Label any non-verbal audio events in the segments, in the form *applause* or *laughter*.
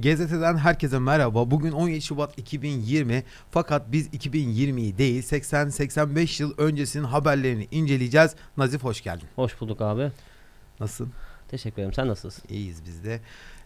GZT'den herkese merhaba. Bugün 17 Şubat 2020 fakat biz 2020'yi değil 80-85 yıl öncesinin haberlerini inceleyeceğiz. Nazif hoş geldin. Hoş bulduk abi. Nasılsın? Teşekkür ederim. Sen nasılsın? İyiyiz biz de.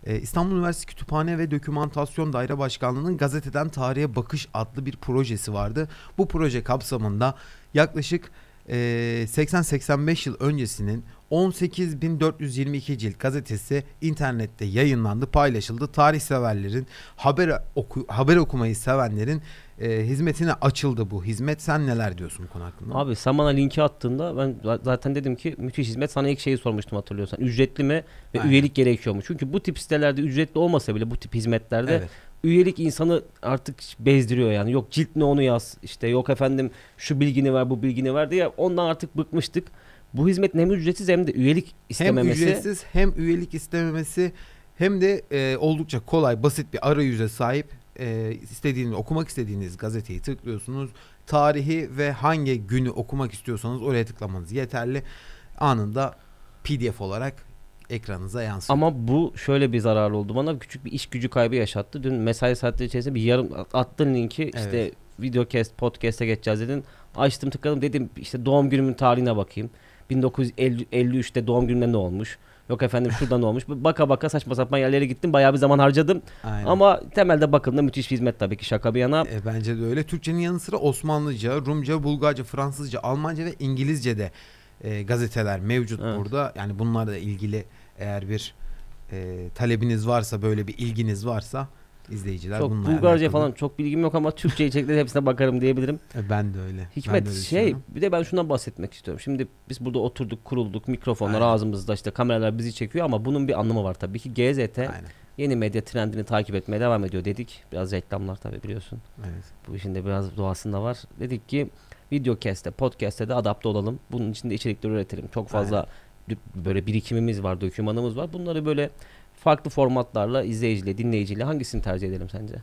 Ee, İstanbul Üniversitesi Kütüphane ve Dokümantasyon Daire Başkanlığı'nın Gazeteden Tarihe Bakış adlı bir projesi vardı. Bu proje kapsamında yaklaşık 80-85 yıl öncesinin 18.422 cilt gazetesi internette yayınlandı, paylaşıldı. Tarih severlerin, haber oku, haber okumayı sevenlerin e, hizmetine açıldı bu hizmet. Sen neler diyorsun bu konu hakkında? Abi sen bana linki attığında ben zaten dedim ki müthiş hizmet. Sana ilk şeyi sormuştum hatırlıyorsan. Ücretli mi ve Aynen. üyelik gerekiyor mu? Çünkü bu tip sitelerde ücretli olmasa bile bu tip hizmetlerde Evet. üyelik insanı artık bezdiriyor yani. Yok cilt ne onu yaz. işte yok efendim şu bilgini ver bu bilgini ver diye ondan artık bıkmıştık. Bu hizmetin hem ücretsiz hem de üyelik istememesi. Hem ücretsiz hem üyelik istememesi hem de e, oldukça kolay basit bir arayüze sahip e, istediğiniz okumak istediğiniz gazeteyi tıklıyorsunuz. Tarihi ve hangi günü okumak istiyorsanız oraya tıklamanız yeterli. Anında PDF olarak ekranınıza yansıyor. Ama bu şöyle bir zararlı oldu bana. Küçük bir iş gücü kaybı yaşattı. Dün mesai saatleri içerisinde bir yarım attın linki işte Evet. videocast podcast'e geçeceğiz dedin. Açtım tıkladım dedim işte doğum günümün tarihine bakayım. 1953'te doğum günümde ne olmuş? Yok efendim şurada ne olmuş? Baka baka saçma sapan yerlere gittim. Bayağı bir zaman harcadım. Aynen. Ama temelde bakımda müthiş bir hizmet tabii ki şaka bir yana. E, bence de öyle. Türkçenin yanı sıra Osmanlıca, Rumca, Bulgarca, Fransızca, Almanca ve İngilizce de e, gazeteler mevcut Evet. burada. Yani bunlarla ilgili eğer bir e, talebiniz varsa, böyle bir ilginiz varsa izleyiciler Çok bununla Bulgarca alakalı. falan çok bilgim yok ama Türkçe içerikleri hepsine bakarım diyebilirim. *laughs* E, ben de öyle. Ben de Hikmet öyle şey bir de ben şundan bahsetmek istiyorum. Şimdi biz burada oturduk kurulduk mikrofonlar Aynen. ağzımızda işte kameralar bizi çekiyor ama bunun bir anlamı var tabii ki. GZT Aynen. yeni medya trendini takip etmeye devam ediyor dedik. Biraz reklamlar tabii biliyorsun. Evet. Bu işin de biraz doğasında var. Dedik ki videocast'te podcast'te de adapte olalım. Bunun için de içerikler üretelim. Çok fazla dü- böyle birikimimiz var, dokümanımız var. Bunları böyle farklı formatlarla izleyiciyle, dinleyiciyle hangisini tercih edelim sence?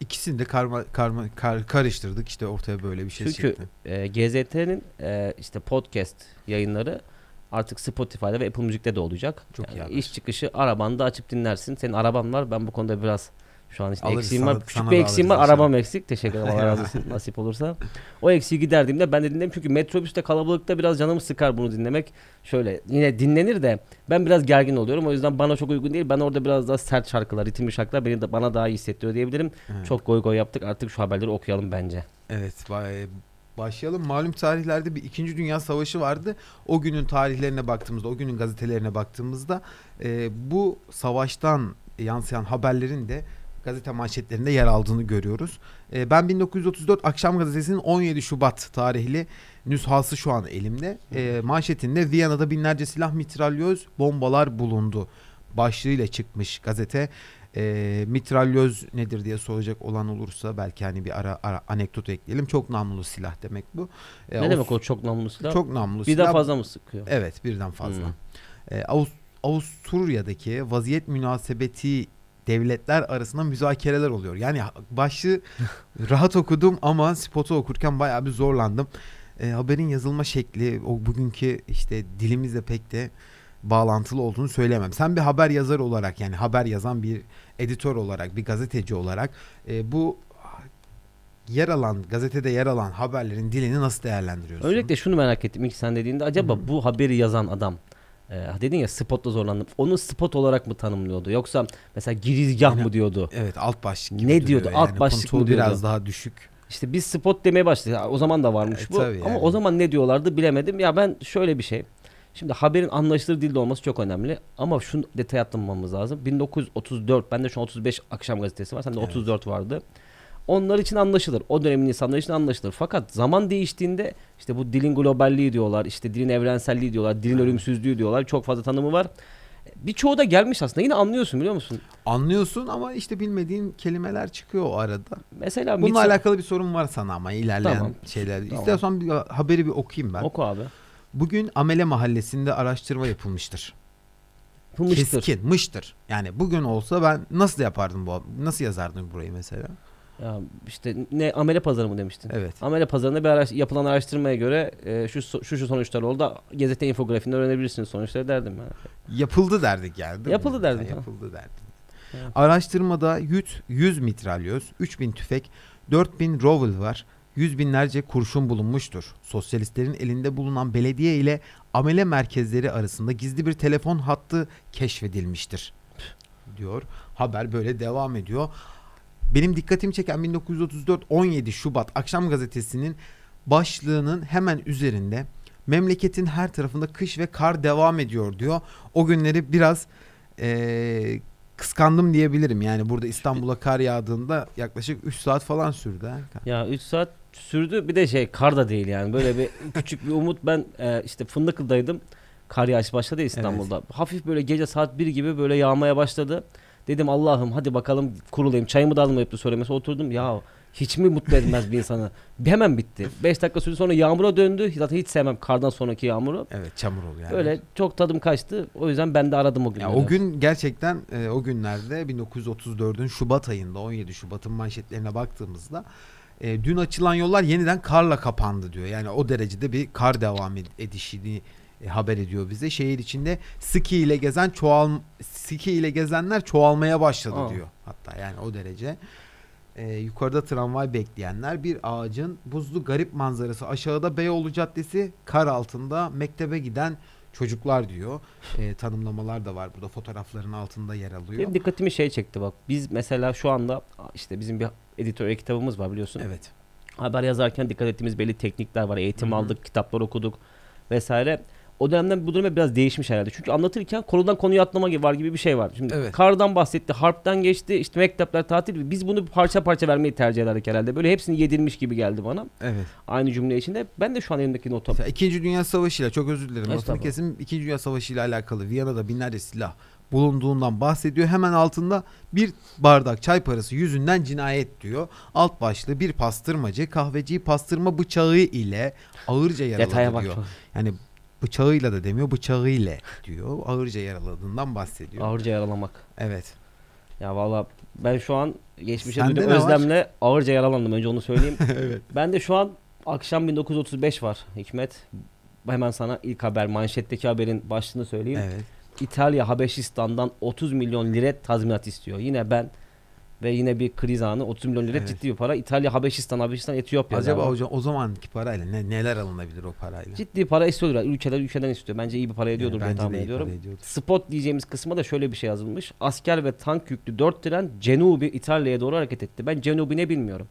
İkisini de karma, karma, kar- karıştırdık işte ortaya böyle bir şey Çünkü çıktı. e, GZT'nin e, işte podcast yayınları artık Spotify'da ve Apple Müzik'te de olacak. Çok iyi Yani haber. iş çıkışı arabanda açıp dinlersin. Senin araban var. Ben bu konuda biraz şu an işte Alırız, eksiğim sana- var. Küçük sana bir eksiğim var. Arabam eksik. Teşekkür ederim. *laughs* Allah razı olsun nasip olursa. O eksiği giderdiğimde ben de dinlerim. Çünkü metrobüste kalabalıkta biraz canımı sıkar bunu dinlemek. Şöyle yine dinlenir de ben biraz gergin oluyorum. O yüzden bana çok uygun değil. Ben orada biraz daha sert şarkılar, ritimli şarkılar beni de bana daha iyi hissettiriyor diyebilirim. Evet. Çok goy goy yaptık. Artık şu haberleri okuyalım bence. Evet bay- başlayalım. Malum tarihlerde bir İkinci Dünya Savaşı vardı. O günün tarihlerine baktığımızda, o günün gazetelerine baktığımızda e, bu savaştan yansıyan haberlerin de gazete manşetlerinde yer aldığını görüyoruz. E, ben 1934 Akşam Gazetesi'nin 17 Şubat tarihli nüshası şu an elimde. E, manşetinde Viyana'da binlerce silah mitralyöz bombalar bulundu başlığıyla çıkmış gazete. E, mitralyöz nedir diye soracak olan olursa belki hani bir ara, ara anekdot ekleyelim. Çok namlulu silah demek bu. E, ne Avust- demek o çok namlu silah? Çok namlulu Birden silah. fazla mı sıkıyor? Evet birden fazla. Hmm. E, Avust- Avusturya'daki vaziyet münasebeti devletler arasında müzakereler oluyor. Yani başlığı *laughs* rahat okudum ama spotu okurken bayağı bir zorlandım. E, haberin yazılma şekli o bugünkü işte dilimizle pek de bağlantılı olduğunu söyleyemem. Sen bir haber yazar olarak yani haber yazan bir editör olarak bir gazeteci olarak e, bu yer alan gazetede yer alan haberlerin dilini nasıl değerlendiriyorsun? Öncelikle şunu merak ettim ilk sen dediğinde acaba Hı. bu haberi yazan adam e, dedin ya spotla zorlandım. Onu spot olarak mı tanımlıyordu yoksa mesela girizgah Yani- mı diyordu? Evet alt başlık Ne diyordu? Alt yani. başlık mı Kontrol biraz diyordu? daha düşük. İşte biz spot demeye başladık. O zaman da varmış E, bu. tabii Ama yani. o zaman ne diyorlardı bilemedim. Ya ben şöyle bir şey. Şimdi haberin anlaşılır dilde olması çok önemli. Ama şu detay atlamamız lazım. 1934, bende şu an 35 akşam gazetesi var. Sende Evet. 34 vardı. Onlar için anlaşılır. O dönemin insanları için anlaşılır. Fakat zaman değiştiğinde işte bu dilin globalliği diyorlar. işte dilin evrenselliği diyorlar. Dilin ölümsüzlüğü diyorlar. Çok fazla tanımı var. Birçoğu da gelmiş aslında. Yine anlıyorsun biliyor musun? Anlıyorsun ama işte bilmediğin kelimeler çıkıyor o arada. Mesela Bununla Mitsa- alakalı bir sorun var sana ama ilerleyen Tamam. şeyler. Tamam. İstersen bir haberi bir okuyayım ben. Oku abi. Bugün Amele Mahallesi'nde araştırma yapılmıştır. Pılmıştır. Keskin, mıştır. Yani bugün olsa ben nasıl yapardım bu? Nasıl yazardım burayı mesela? Ya işte ne amele pazarı mı demiştin? Evet. Amele pazarında bir araş- yapılan araştırmaya göre e, şu şu şu sonuçlar oldu. Gazete infografiğinde öğrenebilirsiniz sonuçları derdim ben. Yapıldı derdik yani. değil mi? Yapıldı derdim, tamam. Yapıldı derdik. Evet. Araştırmada 100, 100 mitralyöz, 3000 tüfek, 4000 rovel var. Yüz binlerce kurşun bulunmuştur. Sosyalistlerin elinde bulunan belediye ile amele merkezleri arasında gizli bir telefon hattı keşfedilmiştir. Diyor. Haber böyle devam ediyor. Benim dikkatimi çeken 1934 17 Şubat akşam gazetesinin başlığının hemen üzerinde memleketin her tarafında kış ve kar devam ediyor diyor. O günleri biraz eee, kıskandım diyebilirim. Yani burada İstanbul'a kar yağdığında yaklaşık 3 saat falan sürdü. ha. Ya 3 saat sürdü bir de şey kar da değil yani böyle bir *laughs* küçük bir umut ben e, işte Fındıklı'daydım kar yağış başladı İstanbul'da hafif böyle gece saat 1 gibi böyle yağmaya başladı dedim Allah'ım hadi bakalım kurulayım. Çayımı da almayıp söylemesi oturdum. Ya hiç mi mutlu etmez bir insanı? *laughs* Hemen bitti. 5 dakika sürdü sonra yağmura döndü. Zaten hiç sevmem kardan sonraki yağmuru. Evet çamur oluyor yani. böyle çok tadım kaçtı. O yüzden ben de aradım o günleri. Ya o gün gerçekten e, o günlerde 1934'ün Şubat ayında 17 Şubat'ın manşetlerine baktığımızda e, dün açılan yollar yeniden karla kapandı diyor. Yani o derecede bir kar devam ed- edişini e, haber ediyor bize. Şehir içinde ski ile gezen çoğal ski ile gezenler çoğalmaya başladı Aa. diyor. Hatta yani o derece. E, yukarıda tramvay bekleyenler bir ağacın buzlu garip manzarası aşağıda Beyoğlu Caddesi kar altında mektebe giden çocuklar diyor. E, tanımlamalar da var burada fotoğrafların altında yer alıyor. Benim dikkatimi şey çekti bak biz mesela şu anda işte bizim bir editör kitabımız var biliyorsun. Evet. haber yazarken dikkat ettiğimiz belli teknikler var. Eğitim Hı hı. aldık, kitaplar okuduk vesaire. O dönemden bu döneme biraz değişmiş herhalde. Çünkü anlatırken konudan konuya atlama gibi var gibi bir şey var. Şimdi Evet. kardan bahsetti, harpten geçti, işte mektepler tatil. Biz bunu parça parça vermeyi tercih ederdik herhalde. Böyle hepsini yedirmiş gibi geldi bana. Evet. Aynı cümle içinde. Ben de şu an elimdeki nota. Mesela İkinci Dünya Savaşı ile çok özür dilerim. Estağfurullah. kesin. İkinci Dünya Savaşı ile alakalı Viyana'da binlerce silah bulunduğundan bahsediyor. Hemen altında bir bardak çay parası yüzünden cinayet diyor. Alt başlığı bir pastırmacı kahveciyi pastırma bıçağı ile ağırca yaraladı Detaya bak. diyor. çok. Yani bıçağıyla da demiyor bıçağı ile diyor. Ağırca yaraladığından bahsediyor. Ağırca yaralamak. Evet. Ya valla ben şu an geçmişe Sende duyduğum ne var? özlemle ağırca yaralandım. Önce onu söyleyeyim. *laughs* evet. Ben de şu an akşam 1935 var Hikmet. Hemen sana ilk haber manşetteki haberin başlığını söyleyeyim. Evet. İtalya Habeşistan'dan 30 milyon lira tazminat istiyor. Yine ben ve yine bir kriz anı 30 milyon lira Evet. ciddi bir para. İtalya Habeşistan, Habeşistan, Etiyopya. Acaba galiba. hocam o zamanki parayla ne, neler alınabilir o parayla? ciddi para istiyorlar. Ülkeler ülkeden istiyor. Bence iyi bir para ediyordur diye Bence de tahmin ediyorum. Spot diyeceğimiz kısma da şöyle bir şey yazılmış. Asker ve tank yüklü 4 tren Cenubi İtalya'ya doğru hareket etti. Ben Cenubi ne bilmiyorum.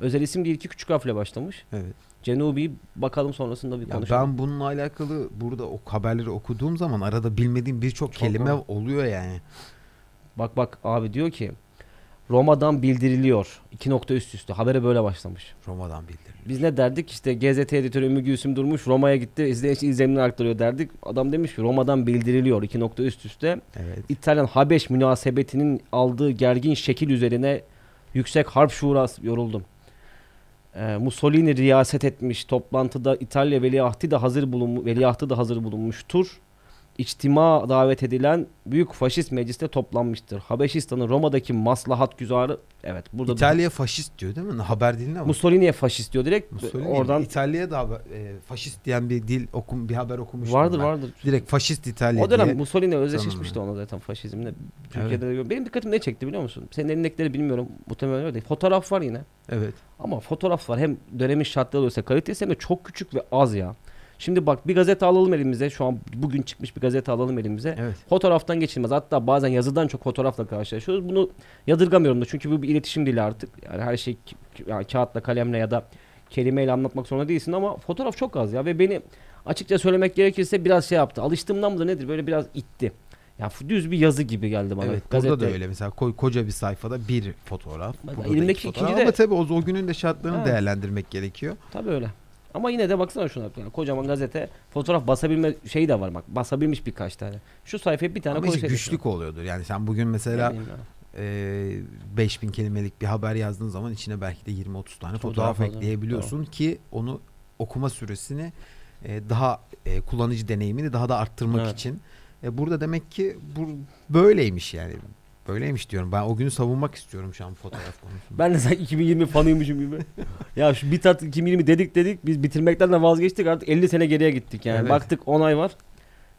Özel isim değil iki küçük harfle başlamış. Evet. Cenubi bakalım sonrasında bir Ya konuşalım. ben bununla alakalı burada o haberleri okuduğum zaman arada bilmediğim birçok Çok kelime var. oluyor yani. Bak bak abi diyor ki Roma'dan bildiriliyor. İki nokta üst üste. Habere böyle başlamış. Roma'dan bildiriliyor. Biz ne derdik? İşte GZT editörü Ümmü Gülsüm Durmuş Roma'ya gitti. İzleyici izlenimini aktarıyor derdik. Adam demiş ki Roma'dan bildiriliyor. iki nokta üst üste. Evet. İtalyan Habeş münasebetinin aldığı gergin şekil üzerine yüksek harp şurası yoruldum. Ee, Mussolini riyaset etmiş. Toplantıda İtalya veliahtı da hazır bulunmu veliahtı da hazır bulunmuştur. İçtima davet edilen büyük faşist mecliste toplanmıştır. Habeşistan'ın Roma'daki maslahat güzarı evet burada İtalya faşist diyor değil mi? Haber diline bak. Mussolini'ye faşist diyor direkt. Mussolini oradan İtalya'ya da haber- e, faşist diyen bir dil okum bir haber okumuştum vardır ben. vardır. Direkt faşist İtalya O dönem diye. Mussolini özdeşleşmişti ona zaten faşizmle. Türkiye'de de benim dikkatimi ne çekti biliyor musun? Senin elindekileri bilmiyorum. Muhtemelen öyle. Fotoğraf var yine. Evet. Ama fotoğraf var. Hem dönemin şartları olsa kalitesi hem de çok küçük ve az ya. Şimdi bak bir gazete alalım elimize. Şu an bugün çıkmış bir gazete alalım elimize. Evet. Fotoğraftan geçilmez. Hatta bazen yazıdan çok fotoğrafla karşılaşıyoruz. Bunu yadırgamıyorum da çünkü bu bir iletişim dili artık. Yani her şey yani kağıtla, kalemle ya da kelimeyle anlatmak zorunda değilsin ama fotoğraf çok az ya ve beni açıkça söylemek gerekirse biraz şey yaptı. Alıştığımdan mıdır nedir böyle biraz itti. Ya düz bir yazı gibi geldi bana. Evet. Gazete. Burada da öyle mesela ko- koca bir sayfada bir fotoğraf. Bak, elimdeki iki fotoğraf. ikinci de- Ama tabii o, o günün de şartlarını Ha. değerlendirmek gerekiyor. Tabii öyle. Ama yine de baksana şuna. Yani kocaman gazete fotoğraf basabilme şeyi de var bak. Basabilmiş birkaç tane. Şu sayfaya bir tane Ama işte güçlük oluyordur. Yani sen bugün mesela e, 5000 kelimelik bir haber yazdığın zaman içine belki de 20-30 tane fotoğraf fazla. ekleyebiliyorsun ki onu okuma süresini e, daha e, kullanıcı deneyimini daha da arttırmak Evet. için. E, burada demek ki bu böyleymiş yani. Böyleymiş diyorum. Ben o günü savunmak istiyorum şu an fotoğraf konusunda. Ben de sanki 2020 fanıymışım gibi. ya şu bir tat 2020 dedik dedik biz bitirmekten de vazgeçtik artık 50 sene geriye gittik yani. Evet. Baktık 10 ay var.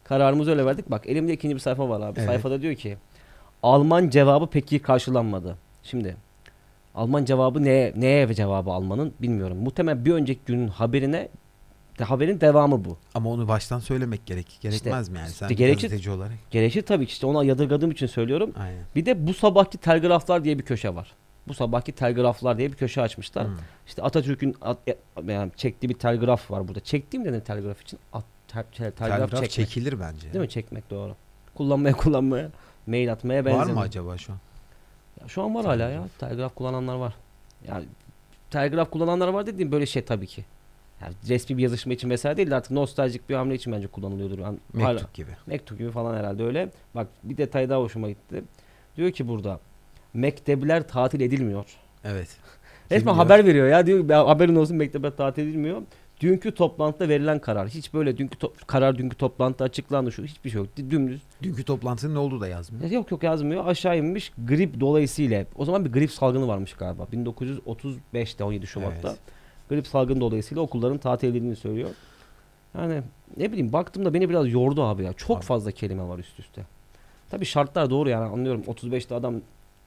Kararımızı öyle verdik. Bak elimde ikinci bir sayfa var abi. Evet. Sayfada diyor ki Alman cevabı pek iyi karşılanmadı. Şimdi Alman cevabı neye, neye cevabı Alman'ın bilmiyorum. Muhtemelen bir önceki günün haberine de haberin devamı bu. Ama onu baştan söylemek gerek gerekmez mi yani işte sen gerekir- gazeteci olarak? Gerekir tabii ki işte ona yadırgadığım için söylüyorum. Aynen. Bir de bu sabahki telgraflar diye bir köşe var. Bu sabahki telgraflar diye bir köşe açmışlar. Hmm. İşte Atatürk'ün at- e- yani çektiği bir telgraf var burada. Çektiğim dedim telgraf için. At, tel- tel- telgraf, Telgraf çekmek. çekilir bence. Değil mi? Çekmek doğru. Kullanmaya kullanmaya. Mail atmaya Var benzemiyor. mı acaba şu an? Ya şu an var hala ya. Telgraf. Telgraf kullananlar var. Yani telgraf kullananlar var dediğim böyle şey tabii ki. Yani resmi bir yazışma için vesaire değil de artık nostaljik bir hamle için bence kullanılıyordur. Yani hala- Mektup gibi. Mektup gibi falan herhalde öyle. Bak bir detay daha hoşuma gitti. Diyor ki burada mektepler tatil edilmiyor. Evet. *laughs* Resmen haber veriyor ya diyor "Ya haberin olsun mektepler tatil edilmiyor. Dünkü toplantıda verilen karar. Hiç böyle dünkü to- karar dünkü toplantıda açıklandı şu hiçbir şey yok. Dümdüz. Dünkü toplantının ne olduğu da yazmıyor. Yok yok yazmıyor. Aşağı inmiş grip dolayısıyla. O zaman bir grip salgını varmış galiba. 1935'te 17 Şubat'ta. Evet. Grip salgını dolayısıyla okulların tatil edildiğini söylüyor. Yani ne bileyim baktığımda beni biraz yordu abi ya. Çok Abi. fazla kelime var üst üste. Tabii şartlar doğru yani anlıyorum. 35'te adam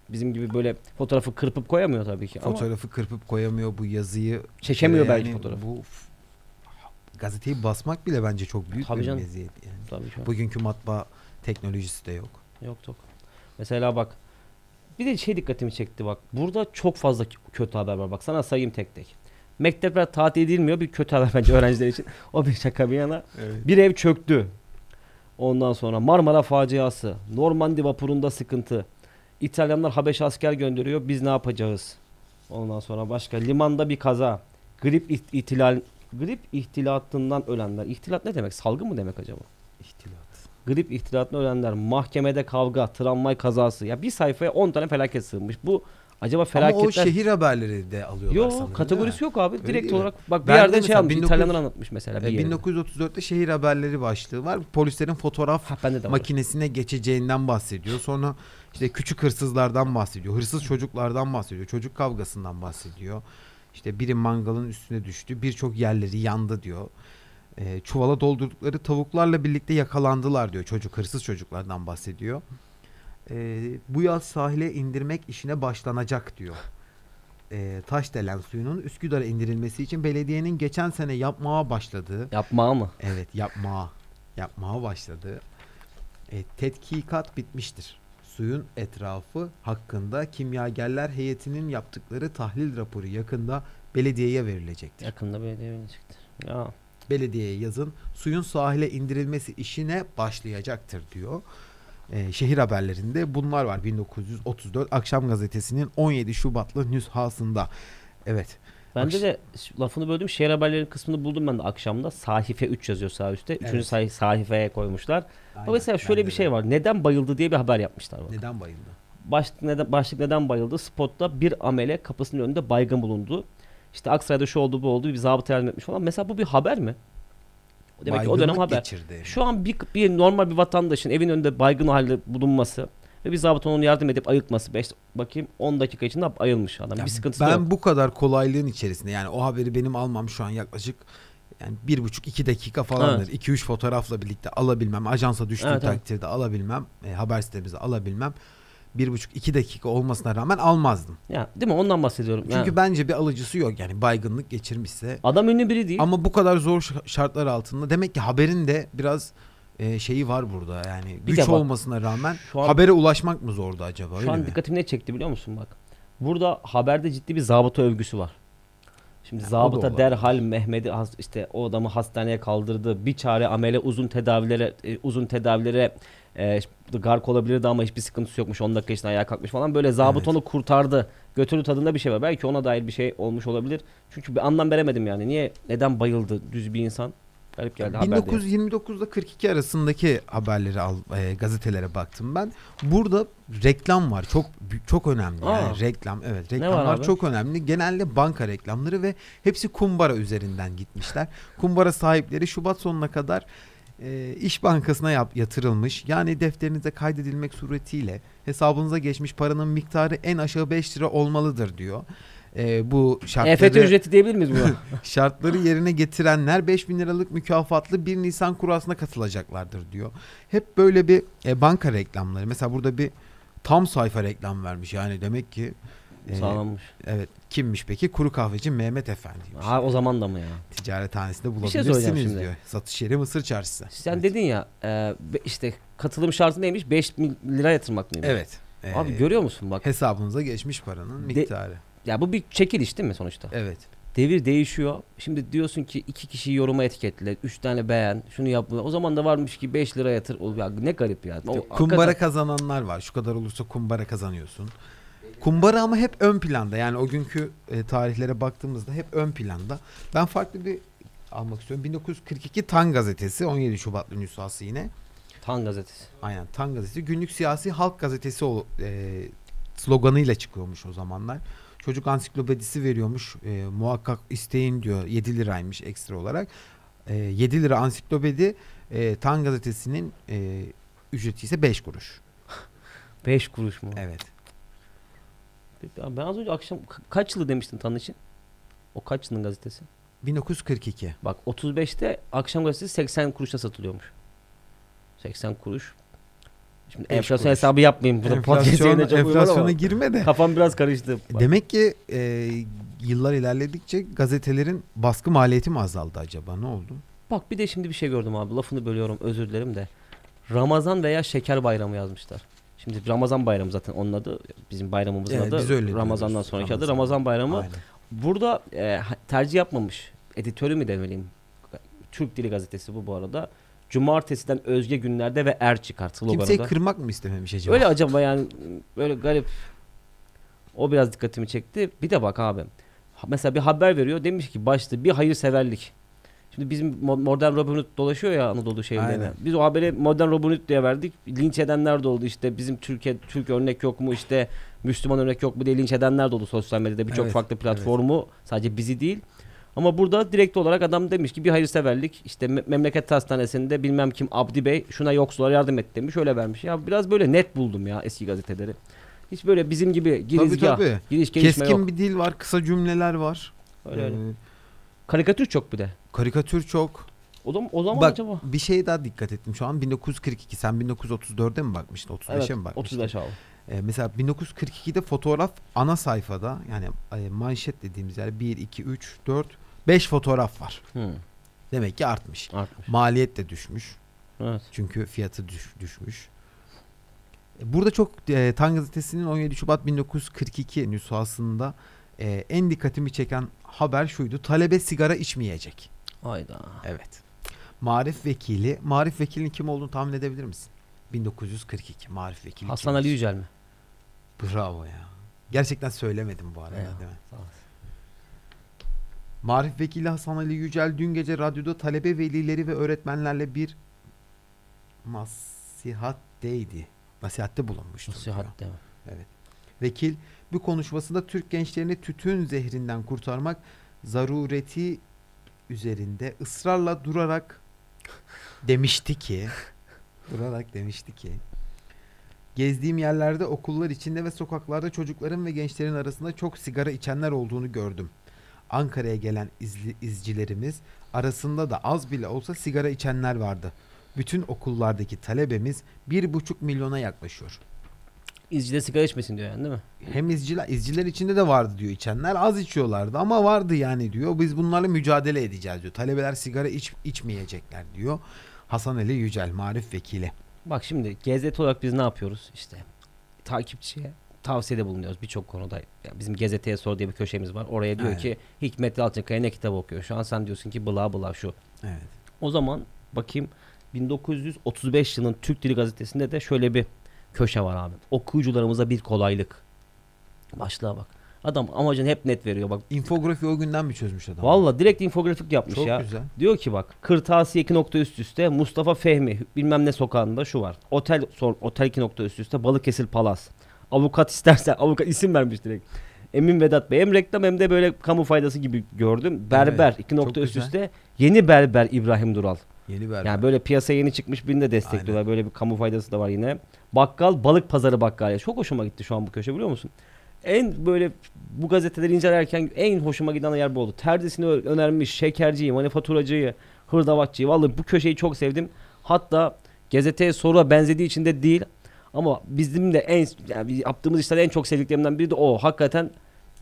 bizim gibi böyle fotoğrafı kırpıp koyamıyor tabii ki. Ama Fotoğrafı kırpıp koyamıyor bu yazıyı. çekemiyor Ee, belki yani fotoğrafı. Bu gazeteyi basmak bile bence çok büyük Tabii bir canım. meziyet yani. Tabii an. Bugünkü matbaa teknolojisi de yok. Yok yok. Mesela bak bir de şey dikkatimi çekti bak. Burada çok fazla kötü haber var. Bak sana sayayım tek tek. Mektepler tatil edilmiyor. Bir kötü haber bence öğrenciler için. O bir şaka bir yana. Evet. Bir ev çöktü. Ondan sonra Marmara faciası. Normandiya vapurunda sıkıntı. İtalyanlar Habeş asker gönderiyor. Biz ne yapacağız? Ondan sonra başka. Limanda bir kaza. Grip iht- ihtilal grip ihtilatından ölenler. İhtilat ne demek? Salgın mı demek acaba? İhtilat. Grip ihtilatına ölenler, mahkemede kavga, tramvay kazası. Ya bir sayfaya 10 tane felaket sığmış. Bu acaba felaketler... Ama o şehir haberleri de alıyorlar Yok sanırım, kategorisi yok abi. Öyle Direkt olarak bak bir Ben de yerde şey almış. 1900 İtalyanlar anlatmış mesela bir Ee, yerde. 1934'te şehir haberleri başlığı var. Polislerin fotoğraf Ha de makinesine geçeceğinden bahsediyor. Sonra işte küçük hırsızlardan bahsediyor. Hırsız çocuklardan bahsediyor. Çocuk kavgasından bahsediyor. İşte biri mangalın üstüne düştü. Birçok yerleri yandı diyor. Ee, çuvala doldurdukları tavuklarla birlikte yakalandılar diyor. Çocuk hırsız çocuklardan bahsediyor. Ee, bu yaz sahile indirmek işine başlanacak diyor. Ee, Taşdelen suyunun Üsküdar'a indirilmesi için belediyenin geçen sene yapmaya başladığı Yapma mı? Evet yapmaya yapmaya başladı. E, tetkikat bitmiştir. Suyun etrafı hakkında kimyagerler heyetinin yaptıkları tahlil raporu yakında belediyeye verilecektir. Yakında belediye çıktı. Ya Belediyeye yazın suyun sahile indirilmesi işine başlayacaktır diyor. E, şehir haberlerinde bunlar var 1934 Akşam Gazetesi'nin 17 Şubatlı nüshasında. Evet. bende Akş- de lafını böldüm. Şehir haberlerinin kısmını buldum ben de akşamda. Sahife 3 yazıyor sağ üstte. Üçüncü Evet. say- sayfaya koymuşlar. Aynen, mesela şöyle bir de. şey var. Neden bayıldı diye bir haber yapmışlar. Bak. Neden bayıldı? Başlık neden, başlık neden bayıldı? Spotta bir amele kapısının önünde baygın bulundu. İşte Aksaray'da şu oldu bu oldu bir zabıta yardım etmiş falan. Mesela bu bir haber mi? Demek ki o dönem Baygınlık haber. geçirdi. Şu an bir, bir normal bir vatandaşın evin önünde baygın halde bulunması ve bir zabıta onu yardım edip ayıltması. Beş, bakayım 10 dakika içinde ayılmış adam. Ya bir sıkıntısı ben yok. bu kadar kolaylığın içerisinde yani o haberi benim almam şu an yaklaşık yani bir buçuk iki dakika falandır. Evet. 2 üç fotoğrafla birlikte alabilmem. Ajansa düştüğü Evet, evet. takdirde alabilmem. e, haber sitemize alabilmem. Bir buçuk iki dakika olmasına rağmen almazdım. Ya, değil mi? Ondan bahsediyorum. Çünkü Ya, bence bir alıcısı yok yani baygınlık geçirmişse. adam ünlü biri değil. Ama bu kadar zor şartlar altında demek ki haberin de biraz e, şeyi var burada yani Bir güç bak, olmasına rağmen şu an- habere ulaşmak mı zordu acaba Şu an mi? dikkatimi ne çekti biliyor musun bak. Burada haberde ciddi bir zabıta övgüsü var. Şimdi zabıta derhal Mehmet'i işte o adamı hastaneye kaldırdı. Bir çare amele uzun tedavilere e, uzun tedavilere e, gark olabilirdi ama hiçbir sıkıntısı yokmuş. 10 dakika içinde ayağa kalkmış falan. Böyle zabıt Evet. onu kurtardı. Götürdü tadında bir şey var. Belki ona dair bir şey olmuş olabilir. Çünkü bir anlam veremedim yani. Niye neden bayıldı düz bir insan? Garip geldi haberde. 1929'da 42 arasındaki haberleri al e, gazetelere baktım ben. Burada reklam var. Çok çok önemli. Aa. Yani reklam evet var reklamlar abi? çok önemli. Genelde banka reklamları ve hepsi kumbara üzerinden gitmişler. kumbara sahipleri Şubat sonuna kadar e, İş Bankası'na yap, yatırılmış. Yani defterinize kaydedilmek suretiyle hesabınıza geçmiş paranın miktarı en aşağı 5 lira olmalıdır diyor. E, bu şartları EFT ücreti diyebilir miyiz buna? *laughs* Şartları yerine getirenler 5000 liralık mükafatlı 1 Nisan kurasına katılacaklardır diyor. Hep böyle bir e, banka reklamları. Mesela burada bir tam sayfa reklam vermiş. Yani demek ki e, Sağlanmış. evet kimmiş peki? Kuru kahveci Mehmet Efendi'ymiş. Ha o zaman da mı ya? Ticarethanesinde şey bulabilirsiniz şimdi. diyor. Satış yeri Mısır Çarşısı. Sen evet. dedin ya e, işte katılım şartı neymiş? 5 bin lira yatırmak mıymış? Evet. Abi Ee, görüyor musun bak. hesabınıza geçmiş paranın De- miktarı. Ya bu bir çekiliş değil mi sonuçta? Evet. Devir değişiyor. Şimdi diyorsun ki iki kişiyi yoruma etiketle, üç tane beğen, şunu yap. bunu. O zaman da varmış ki 5 lira yatır. Ya ne garip ya. O, kumbara hakikaten- kazananlar var. Şu kadar olursa kumbara kazanıyorsun. Kumbara ama hep ön planda. Yani o günkü e, tarihlere baktığımızda hep ön planda. Ben farklı bir almak istiyorum. 1942 Tan gazetesi 17 Şubatlı nüshası yine. Tan gazetesi. Aynen Tan gazetesi. Günlük siyasi halk gazetesi o, e, sloganıyla çıkıyormuş o zamanlar. Çocuk ansiklopedisi veriyormuş. E, muhakkak isteyin diyor. 7 liraymış ekstra olarak. E, 7 lira ansiklopedi e, Tan gazetesinin e, ücreti ise 5 kuruş. *laughs* 5 kuruş mu? Evet. Ben az önce akşam ka- kaç yılı demiştin Tan için? O kaç yılın gazetesi? 1942. Bak 35'te akşam gazetesi 80 kuruşa satılıyormuş. 80 kuruş. Şimdi Beş enflasyon kuruş. hesabı yapmayayım. Burada Enflasyon, enflasyona girme de. Kafam biraz karıştı. Bak. Demek ki e, yıllar ilerledikçe gazetelerin baskı maliyeti mi azaldı acaba? Ne oldu? Bak bir de şimdi bir şey gördüm abi. Lafını bölüyorum özür dilerim de. Ramazan veya şeker bayramı yazmışlar. Şimdi Ramazan bayramı zaten onun adı. Bizim bayramımızın Evet, adı. öyle Ramazan'dan diyoruz. sonraki adı Ramazan. Ramazan bayramı. Aynen. Burada e, tercih yapmamış. Editörü mü demeliyim? Türk Dili Gazetesi bu bu arada. Cumartesiden özge günlerde ve er çıkar sloganında. Kimseyi kırmak mı istememiş acaba? Öyle acaba yani böyle garip. O biraz dikkatimi çekti. Bir de bak abi. Mesela bir haber veriyor. Demiş ki başta bir hayırseverlik. Şimdi bizim Mo- Modern Robin Hood dolaşıyor ya Anadolu şehirlerine. Aynen. Biz o haberi Modern Robin Hood diye verdik. Linç edenler de oldu işte. Bizim Türkiye Türk örnek yok mu işte Müslüman örnek yok mu diye linç edenler de oldu sosyal medyada birçok Evet, farklı platformu sadece bizi değil. Ama burada direkt olarak adam demiş ki bir hayırseverlik işte me- memleket hastanesinde bilmem kim Abdi Bey şuna yoksullara yardım et demiş öyle vermiş. Ya biraz böyle net buldum ya eski gazeteleri. Hiç böyle bizim gibi Tabii girizgah, tabii. giriş gelişme Keskin yok. bir dil var, kısa cümleler var. Öyle öyle. Ee, Karikatür çok bir de. karikatür çok. O zaman, o zaman Bak acaba? bir şeye daha dikkat ettim şu an 1942 sen 1934'e mi bakmıştın 35'e Evet, mi bakmıştın? 35 abi. Ee, mesela 1942'de fotoğraf ana sayfada yani e, manşet dediğimiz yer 1 2 3 4 5 fotoğraf var. Hı, Demek ki artmış. artmış. Maliyet de düşmüş. Evet. Çünkü fiyatı düş- düşmüş. E, Burada çok e, Tan gazetesinin 17 Şubat 1942 nüshasında e, en dikkatimi çeken haber şuydu. Talebe sigara içmeyecek. Hayda. Evet. Marif vekili. Marif vekilinin kim olduğunu tahmin edebilir misin? 1942 Marif vekili. Hasan kimmiş? Ali Yücel mi? Bravo ya. Gerçekten söylemedim bu arada Eyvallah, değil mi? sağ olasın. Marif Vekili Hasan Ali Yücel dün gece radyoda talebe velileri ve öğretmenlerle bir nasihatteydi. Nasihatte bulunmuştu. diyor. Nasihat deme. Vekil bu konuşmasında Türk gençlerini tütün zehrinden kurtarmak zarureti üzerinde ısrarla durarak *laughs* demişti ki *laughs* durarak demişti ki gezdiğim yerlerde okullar içinde ve sokaklarda çocukların ve gençlerin arasında çok sigara içenler olduğunu gördüm. Ankara'ya gelen izli, izcilerimiz arasında da az bile olsa sigara içenler vardı. Bütün okullardaki talebemiz bir buçuk milyona yaklaşıyor. İzcide sigara içmesin diyor yani değil mi? Hem izciler, izciler içinde de vardı diyor içenler. Az içiyorlardı ama vardı yani diyor. Biz bunlarla mücadele edeceğiz diyor. Talebeler sigara iç, içmeyecekler diyor. Hasan Ali Yücel, Marif Vekili. Bak şimdi GZT olarak biz ne yapıyoruz? İşte takipçiye tavsiyede bulunuyoruz birçok konuda. Ya bizim GZT'ye sor diye bir köşemiz var. Oraya diyor Aynen. ki Hikmet Yalçınkaya ne kitap okuyor? Şu an sen diyorsun ki bla bla şu. Evet. O zaman bakayım 1935 yılının Türk Dili Gazetesi'nde de şöyle bir köşe var abi. Okuyucularımıza bir kolaylık. Başlığa bak. Adam amacını hep net veriyor bak. İnfografi o günden mi çözmüş adam? Valla direkt infografik yapmış Çok ya. güzel. Diyor ki bak kırtasiye 2 nokta üst üste Mustafa Fehmi bilmem ne sokağında şu var. Otel sor, otel 2 nokta üst üste Balıkesir Palas. Avukat *laughs* istersen avukat isim vermiş direkt. Emin Vedat Bey hem reklam hem de böyle kamu faydası gibi gördüm. Berber Evet, 2 nokta üst üste yeni berber İbrahim Dural. Yeni berber. Yani böyle piyasaya yeni çıkmış birini de destekliyorlar. Böyle bir kamu faydası da var yine. Bakkal balık pazarı bakkal. Çok hoşuma gitti şu an bu köşe biliyor musun? En böyle bu gazeteleri incelerken en hoşuma giden yer bu oldu. Terzisini önermiş, şekerciyi, manifaturacıyı, hırdavatçıyı. Vallahi bu köşeyi çok sevdim. Hatta gazeteye soruya benzediği için de değil. Ama bizim de en yani yaptığımız işler en çok sevdiklerimden biri de o. Hakikaten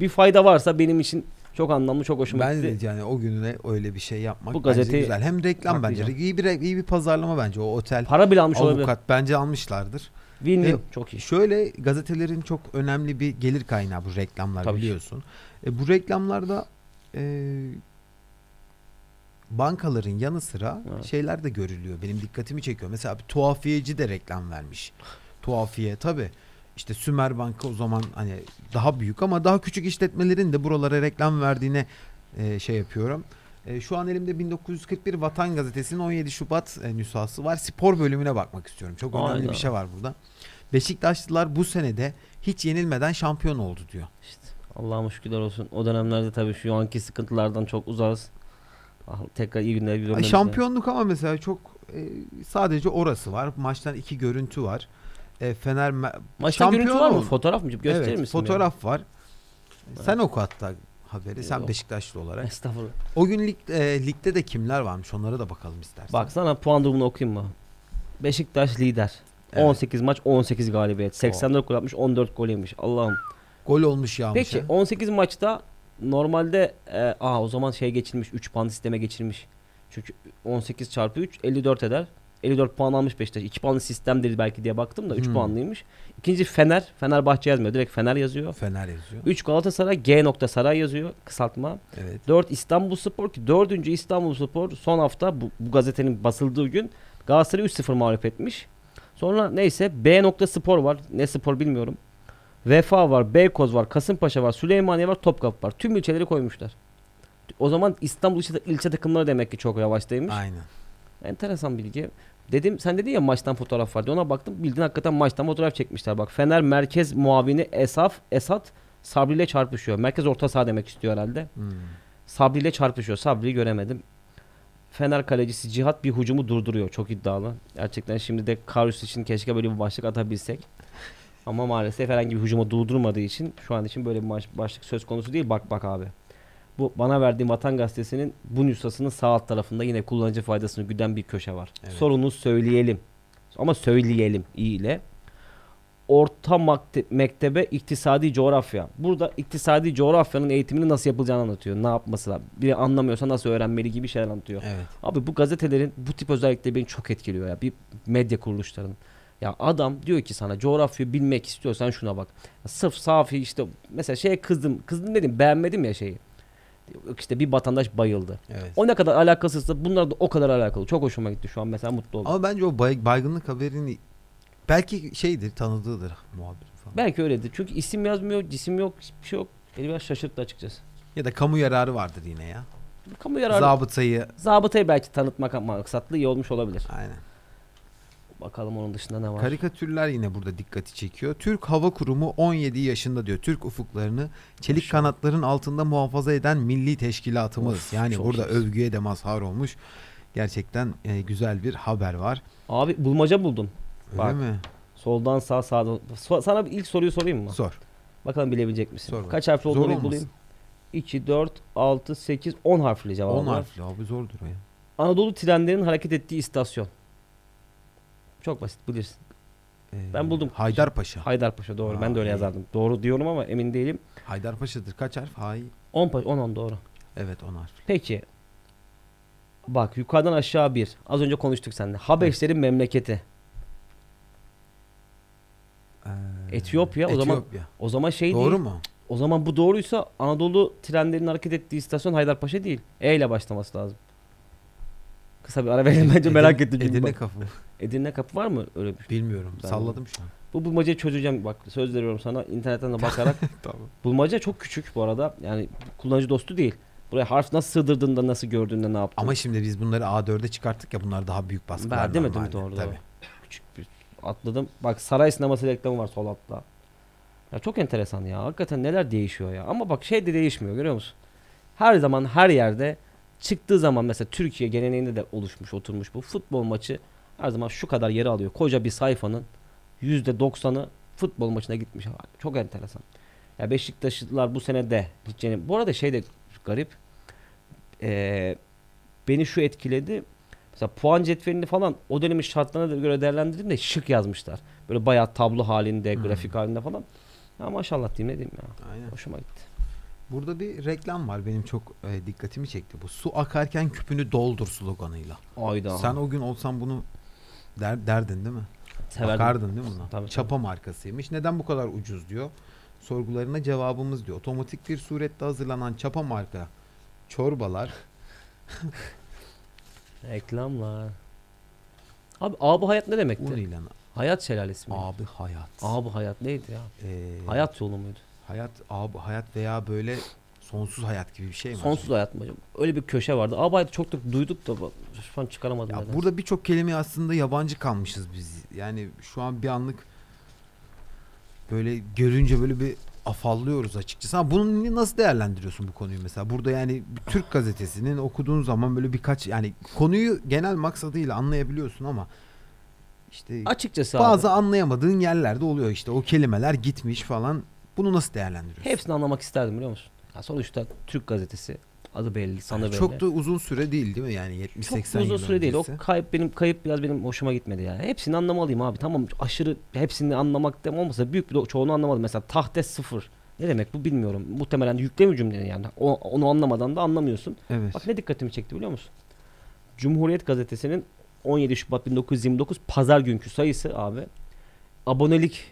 bir fayda varsa benim için çok anlamlı, çok hoşuma Ben gitti. de yani o gününe öyle bir şey yapmak Bu bence gazeteyi güzel. Hem reklam bence. İyi bir iyi bir pazarlama bence o otel. Para bile almış olabilir. Avukat bence almışlardır. Win-win. Ve Çok iyi. Şöyle gazetelerin çok önemli bir gelir kaynağı bu reklamlar Tabii ki. biliyorsun. E, bu reklamlarda e, bankaların yanı sıra Evet. şeyler de görülüyor. Benim dikkatimi çekiyor. Mesela bir tuhafiyeci de reklam vermiş. Tuhafiye tabi. İşte Sümer Banka o zaman hani daha büyük ama daha küçük işletmelerin de buralara reklam verdiğine e, şey yapıyorum. E, şu an elimde 1941 Vatan Gazetesi'nin 17 Şubat e, nüshası var. Spor bölümüne bakmak istiyorum. Çok önemli Hayda. bir şey var burada. Beşiktaşlılar bu senede hiç yenilmeden şampiyon oldu diyor. İşte Allah'a şükürler olsun. O dönemlerde tabii şu anki sıkıntılardan çok uzağız. Ah, tekrar iyi günler görmemiz şampiyonluk ama mesela çok e, sadece orası var. Maçtan iki görüntü var. E, Fener Maçta şampiyon görüntü var mı? Fotoğraf mı? Gösterir evet, misin? fotoğraf var. Sen oku hatta haberi. Sen Yok. Beşiktaşlı Ya? olarak. Estağfurullah. O gün lig, e, ligde de kimler varmış onlara da bakalım istersen. Bak sana puan durumunu okuyayım mı? Beşiktaş lider. Evet. 18 maç 18 galibiyet. 84 gol atmış 14 gol yemiş. Allah'ım. Gol olmuş yağmış. Peki ha. 18 maçta normalde e, aa o zaman şey geçilmiş 3 puan sisteme geçilmiş. Çünkü 18 çarpı 3 54 eder. 54 puan almış Beşiktaş. 2 puanlı sistemdir belki diye baktım da 3 Hmm. puanlıymış. İkinci Fener. Fenerbahçe yazmıyor. Direkt Fener yazıyor. Fener yazıyor. 3 Galatasaray G nokta Saray yazıyor. Kısaltma. Evet. 4 İstanbul Spor ki 4. İstanbul Spor son hafta bu, bu gazetenin basıldığı gün Galatasaray 3-0 mağlup etmiş. Sonra neyse B nokta Spor var. Ne spor bilmiyorum. Vefa var, Beykoz var, Kasımpaşa var, Süleymaniye var, Topkapı var. Tüm ilçeleri koymuşlar. O zaman İstanbul ilçe, ilçe takımları demek ki çok yavaştaymış. Aynen. Enteresan bilgi. Dedim sen dedin ya maçtan fotoğraf var diye ona baktım. Bildiğin hakikaten maçtan fotoğraf çekmişler. Bak Fener merkez muavini Esaf, Esat Sabri ile çarpışıyor. Merkez orta saha demek istiyor herhalde. Hmm. Sabri ile çarpışıyor. Sabri'yi göremedim. Fener kalecisi Cihat bir hücumu durduruyor. Çok iddialı. Gerçekten şimdi de Karius için keşke böyle bir başlık atabilsek. Ama maalesef herhangi bir hücumu durdurmadığı için şu an için böyle bir baş- başlık söz konusu değil. Bak bak abi. Bu bana verdiğim Vatan Gazetesi'nin bu nüshasının sağ alt tarafında yine kullanıcı faydasını güden bir köşe var. Evet. Sorunu söyleyelim. Ama söyleyelim iyi ile. Orta mektebe iktisadi coğrafya. Burada iktisadi coğrafyanın eğitimini nasıl yapılacağını anlatıyor. Ne yapması lazım. Biri anlamıyorsa nasıl öğrenmeli gibi şeyler anlatıyor. Evet. Abi bu gazetelerin bu tip özellikleri beni çok etkiliyor ya. Bir medya kuruluşlarının. Ya adam diyor ki sana coğrafyayı bilmek istiyorsan şuna bak. Ya sırf safi işte mesela şeye kızdım. Kızdım dedim beğenmedim ya şeyi. İşte bir vatandaş bayıldı. Evet. O ne kadar alakasızsa bunlar da o kadar alakalı. Çok hoşuma gitti şu an mesela mutlu oldum. Ama bence o bay- baygınlık haberini belki şeydir tanıdığıdır muhabir falan. Belki öyledir. Çünkü isim yazmıyor, cisim yok, hiçbir şey yok. Beni biraz şaşırttı açıkçası. Ya da kamu yararı vardır yine ya. Kamu yararı. Zabıtayı Zabıtayı belki tanıtmak maksatlı iyi olmuş olabilir. aynen. Bakalım onun dışında ne var. Karikatürler yine burada dikkati çekiyor. Türk Hava Kurumu 17 yaşında diyor. Türk ufuklarını çelik Maşallah. kanatların altında muhafaza eden milli teşkilatımız. Of, yani burada iyi. övgüye de mazhar olmuş. Gerçekten e, güzel bir haber var. Abi bulmaca buldum. Öyle Bak. mi? Soldan sağ sağdan. So- sana ilk soruyu sorayım mı? Sor. Bakalım bilebilecek misin? Sor. Kaç harfli olduğunu bir bulayım. 2, 4, 6, 8, 10 harfli cevabı 10 var. harfli abi zordur o ya. Anadolu trenlerinin hareket ettiği istasyon. Çok basit bilirsin. Ee, Ben buldum. Haydarpaşa. Haydarpaşa doğru. ben de öyle yazardım. Doğru diyorum ama emin değilim. Haydarpaşa'dır. Kaç harf? Hay. 10 paş 10 10 doğru. Evet 10 harf. Peki. Bak yukarıdan aşağı bir. Az önce konuştuk seninle. Habeşlerin memleketi. Ee, Etiyopya, o zaman- Etiyopya. O zaman şey Doğru değil. mu? O zaman bu doğruysa Anadolu trenlerinin hareket ettiği istasyon Haydarpaşa değil. E ile başlaması lazım. Kısa bir ara verelim bence merak Edirne- ettim. Edirne bak. kapı. Edirne kapı var mı öyle bir şey? Bilmiyorum. Ben Salladım şu an. Bu bulmacayı çözeceğim bak söz veriyorum sana internetten de *laughs* bakarak. Tamam. bulmaca çok küçük bu arada. Yani kullanıcı dostu değil. Buraya harf nasıl sığdırdığında nasıl gördüğünde ne yaptın. Ama şimdi biz bunları A4'e çıkarttık ya bunlar daha büyük baskılar. Ben demedim normalde. doğru Tabii. Küçük bir atladım. Bak saray sineması reklamı var sol altta. Ya çok enteresan ya. Hakikaten neler değişiyor ya. Ama bak şey de değişmiyor görüyor musun? Her zaman her yerde çıktığı zaman mesela Türkiye geleneğinde de oluşmuş oturmuş bu futbol maçı her zaman şu kadar yeri alıyor. Koca bir sayfanın %90'ı futbol maçına gitmiş. Çok enteresan. Ya Beşiktaşlılar bu sene de. Bu arada şey de garip. Ee, beni şu etkiledi. Mesela puan cetvelini falan o dönemin şartlarına göre değerlendirdiğimde şık yazmışlar. Böyle bayağı tablo halinde, Hmm. grafik halinde falan. Ya maşallah diyeyim ne diyeyim ya. Aynen. Hoşuma gitti. Burada bir reklam var benim çok e, dikkatimi çekti bu. Su akarken küpünü doldur sloganıyla. Ayda. Sen o gün olsan bunu der, derdin değil mi? Severdim. Bakardın değil mi buna? Tabii, Çapa markasıymış. Neden bu kadar ucuz diyor. Sorgularına cevabımız diyor. Otomatik bir surette hazırlanan çapa marka çorbalar *laughs* Reklamlar. Abi abi hayat ne demekti? un ilanı. Hayat şelalesi mi? Abi hayat. Abi hayat neydi ya? Ee, Hayat yolu muydu? Hayat abi hayat veya böyle sonsuz hayat gibi bir şey mi? Sonsuz hayat mı acaba? Öyle bir köşe vardı. Abi hayat çok da duyduk da şu an çıkaramadım. Ya burada birçok kelime aslında yabancı kalmışız biz. Yani şu an bir anlık böyle görünce böyle bir afallıyoruz açıkçası. Ama bunu nasıl değerlendiriyorsun bu konuyu mesela? Burada yani bir Türk gazetesinin okuduğun zaman böyle birkaç yani konuyu genel maksadıyla anlayabiliyorsun ama işte Açıkçası bazı abi, anlayamadığın yerlerde oluyor işte o kelimeler gitmiş falan. Bunu nasıl değerlendiriyorsun? hepsini anlamak isterdim biliyor musun? Ya sonuçta Türk gazetesi adı belli, sanı belli. Çok da uzun süre değil değil mi? Yani 70-80 Çok uzun yıl süre değil. O öncesi. kayıp benim kayıp biraz benim hoşuma gitmedi yani. Hepsini anlamalıyım abi. Tamam aşırı hepsini anlamak dem olmasa büyük bir çoğunu anlamadım. Mesela tahte sıfır. Ne demek bu bilmiyorum. Muhtemelen yüklemi cümleni yani. O, onu anlamadan da anlamıyorsun. Evet. Bak ne dikkatimi çekti biliyor musun? Cumhuriyet Gazetesi'nin 17 Şubat 1929 pazar günkü sayısı abi abonelik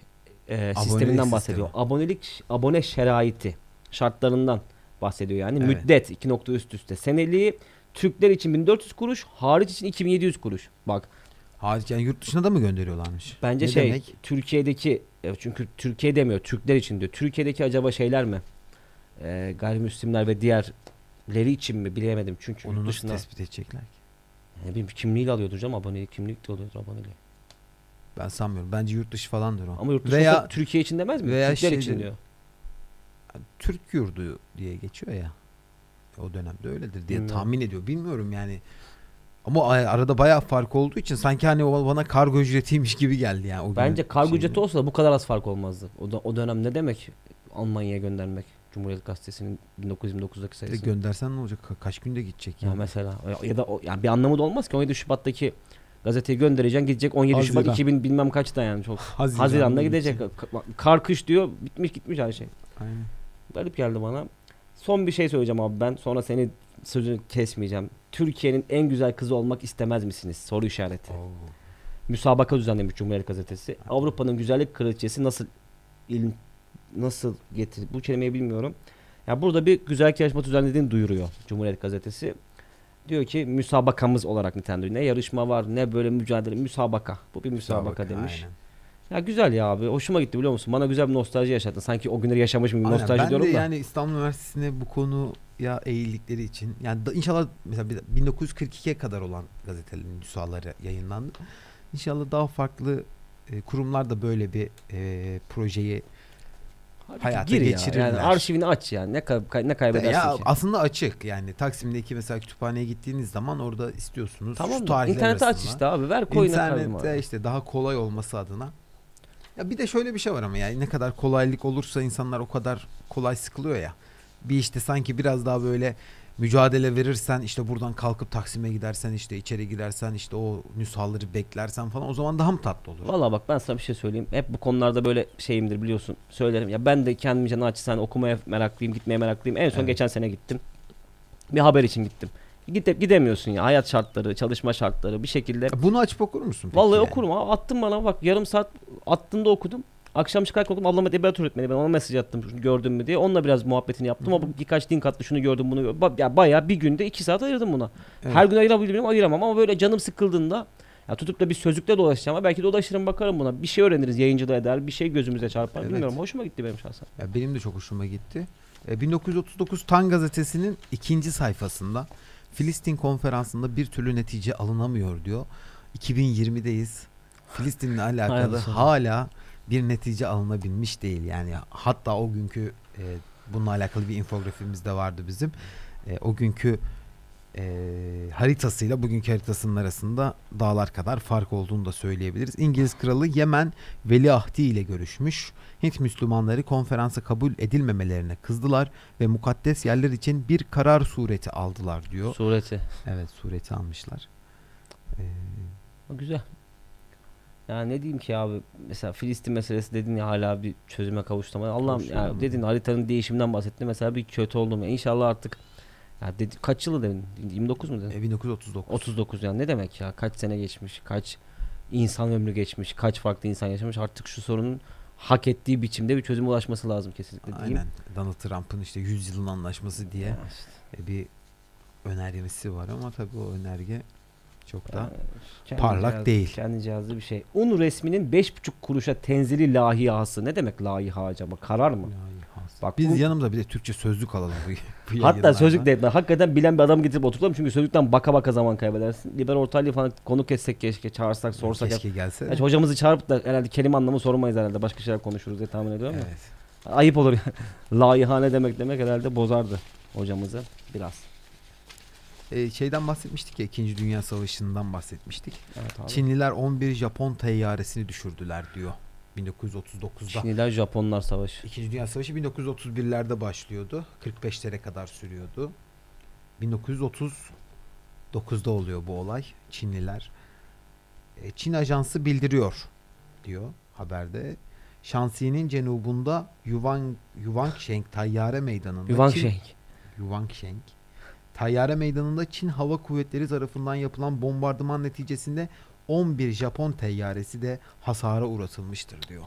e, sisteminden sistemi. bahsediyor. Abonelik abone şeraiti şartlarından bahsediyor yani. Evet. Müddet 2 nokta üst üste. Seneliği Türkler için 1400 kuruş, hariç için 2700 kuruş. Bak Hariç yani yurt dışına da mı gönderiyorlarmış? bence Ne şey demek? Türkiye'deki e, çünkü Türkiye demiyor Türkler için diyor. Türkiye'deki acaba şeyler mi? E, gayrimüslimler ve diğerleri için mi bilemedim. Çünkü Onu yurt dışına tespit edecekler ki? ne bileyim kimliğiyle alıyordur canım abonelik kimlik de alıyordur aboneliği. Ben sanmıyorum. Bence yurt dışı falandır o. Ama yurt dışı Veya Türkiye için demez mi? veya Türkler şeyde- için diyor. Türk yurdu diye geçiyor ya. O dönemde öyledir diye Bilmiyorum. tahmin ediyor. Bilmiyorum yani. Ama arada bayağı fark olduğu için sanki hani bana kargo ücretiymiş gibi geldi yani. O Bence kargo şeyinde. ücreti olsa da bu kadar az fark olmazdı. O, da, o dönem ne demek Almanya'ya göndermek? Cumhuriyet Gazetesi'nin 1929'daki Bir de sayısı. göndersen ne olacak? Ka- kaç günde gidecek ya ya? mesela ya, ya da o, yani bir anlamı da olmaz ki 17 Şubat'taki gazeteyi göndereceksin gidecek 17 Şubat Haziran. 2000 bilmem kaçta yani çok. Haziran'da Haziran'da gidecek. Ka- Kar kış diyor bitmiş gitmiş her şey. Aynen. Garip geldi bana. Son bir şey söyleyeceğim abi ben. Sonra seni sözünü kesmeyeceğim. Türkiye'nin en güzel kızı olmak istemez misiniz? Soru işareti. Oo. Müsabaka düzenlemiş Cumhuriyet Gazetesi. Avrupa'nın güzellik kraliçesi nasıl ilim nasıl getir bu kelimeyi bilmiyorum. Ya burada bir güzellik yarışması düzenlediğini duyuruyor Cumhuriyet Gazetesi. Diyor ki müsabakamız olarak nitelendiriyor. Ne yarışma var ne böyle mücadele müsabaka. Bu bir müsabaka, demiş. aynen. Ya güzel ya abi. Hoşuma gitti biliyor musun? Bana güzel bir nostalji yaşattın. Sanki o günleri yaşamış mıyım Aynen. nostalji ben diyorum de da. yani İstanbul Üniversitesi'ne bu konuya eğildikleri için yani da, inşallah mesela bir- 1942'ye kadar olan gazetelerin nüshaları yayınlandı. İnşallah daha farklı e, kurumlar da böyle bir e, projeyi hayata gir ya. geçirirler. Yani arşivini aç yani. Ne, kay- ne kaybedersin ya ki? aslında açık yani Taksim'deki mesela kütüphaneye gittiğiniz zaman orada istiyorsunuz Tamam şu tarihler internete aç işte abi. Ver koyun atarım İnternette işte daha kolay olması adına. Ya bir de şöyle bir şey var ama yani ne kadar kolaylık olursa insanlar o kadar kolay sıkılıyor ya. Bir işte sanki biraz daha böyle mücadele verirsen işte buradan kalkıp Taksim'e gidersen işte içeri gidersen işte o nüshaları beklersen falan o zaman daha mı tatlı olur? Valla bak ben sana bir şey söyleyeyim. Hep bu konularda böyle şeyimdir biliyorsun. Söylerim. Ya ben de kendimce naçizane okumaya meraklıyım, gitmeye meraklıyım. En son Evet. geçen sene gittim. Bir haber için gittim. Gide, gidemiyorsun ya. Hayat şartları, çalışma şartları bir şekilde. Bunu açıp okur musun? Vallahi yani? okurum abi. Attın bana bak yarım saat attığında okudum. Akşam çıkarken okudum. Ablam edebiyat öğretmeni. Ben ona mesaj attım şunu gördün mü diye. Onunla biraz muhabbetini yaptım ama birkaç link attı şunu gördüm bunu gördüm. Ba- Ya bayağı bir günde iki saat ayırdım buna. Evet. Her gün ayırabilirim ayıramam ama böyle canım sıkıldığında ya tutup da bir sözlükle dolaşacağım ama belki dolaşırım bakarım buna. Bir şey öğreniriz yayıncılığa eder. Bir şey gözümüze çarpar. Evet. Bilmiyorum. Hoşuma gitti benim şahsen. Ya benim de çok hoşuma gitti. E, 1939 Tan gazetesinin ikinci sayfasında Filistin konferansında bir türlü netice alınamıyor diyor. 2020'deyiz. Filistin'le alakalı Hayırlısı hala bir netice alınabilmiş değil. Yani hatta o günkü e, bununla alakalı bir infografimiz de vardı bizim. E, o günkü e, haritasıyla bugünkü haritasının arasında dağlar kadar fark olduğunu da söyleyebiliriz. İngiliz kralı Yemen Veliahdi ile görüşmüş. Hint Müslümanları konferansa kabul edilmemelerine kızdılar ve mukaddes yerler için bir karar sureti aldılar diyor. Sureti. Evet sureti almışlar. Ee, Güzel. Yani ne diyeyim ki abi mesela Filistin meselesi dedin ya hala bir çözüme kavuşturamadı. Allah'ım ya dedin haritanın değişiminden bahsettin mesela bir kötü oldum ya. İnşallah artık ya dedi, kaç yılı dedin? 29 mu dedin? E, 1939. 39 yani ne demek ya? Kaç sene geçmiş? Kaç insan ömrü geçmiş? Kaç farklı insan yaşamış? Artık şu sorunun hak ettiği biçimde bir çözüme ulaşması lazım kesinlikle diyeyim. Aynen. Donald Trump'ın işte 100 yılın anlaşması diye Ya işte. e, bir önergesi var ama tabii o önerge çok da Yani kendi parlak cihaz- değil. Kendi cihazlı bir şey. Un resminin 5,5 kuruşa tenzili lahiyası. Ne demek layiha acaba? Karar mı? Layihası. Bak Biz bu- yanımıza bir de Türkçe sözlük alalım bu, bu Hatta sözlük de etme. Hakikaten bilen bir adam getirip oturtalım çünkü sözlükten baka baka zaman kaybedersin. Liber Ortaylı'yı falan konuk etsek keşke çağırsak sorsak. Keşke gelse. Gerçi hocamızı çağırıp da herhalde kelime anlamı sormayız herhalde. Başka şeyler konuşuruz diye tahmin ediyorum. Evet. Ayıp olur. *laughs* Layiha ne demek demek herhalde bozardı hocamızı biraz. E, şeyden bahsetmiştik ya 2. Dünya Savaşı'ndan bahsetmiştik. Evet abi. Çinliler 11 Japon teyyaresini düşürdüler diyor 1939'da. Çinliler Japonlar savaşı. İkinci Dünya Savaşı 1931'lerde başlıyordu. 45'lere kadar sürüyordu. 1939'da oluyor bu olay. Çinliler. E, Çin ajansı bildiriyor diyor haberde. Şansi'nin cenubunda Yuvan Yuvansheng Tayyare Meydanı'nda Yuvan Çin- Şenk. Yuvansheng Tayyare Meydanı'nda Çin Hava Kuvvetleri tarafından yapılan bombardıman neticesinde 11 Japon teyyaresi de hasara uğratılmıştır diyor.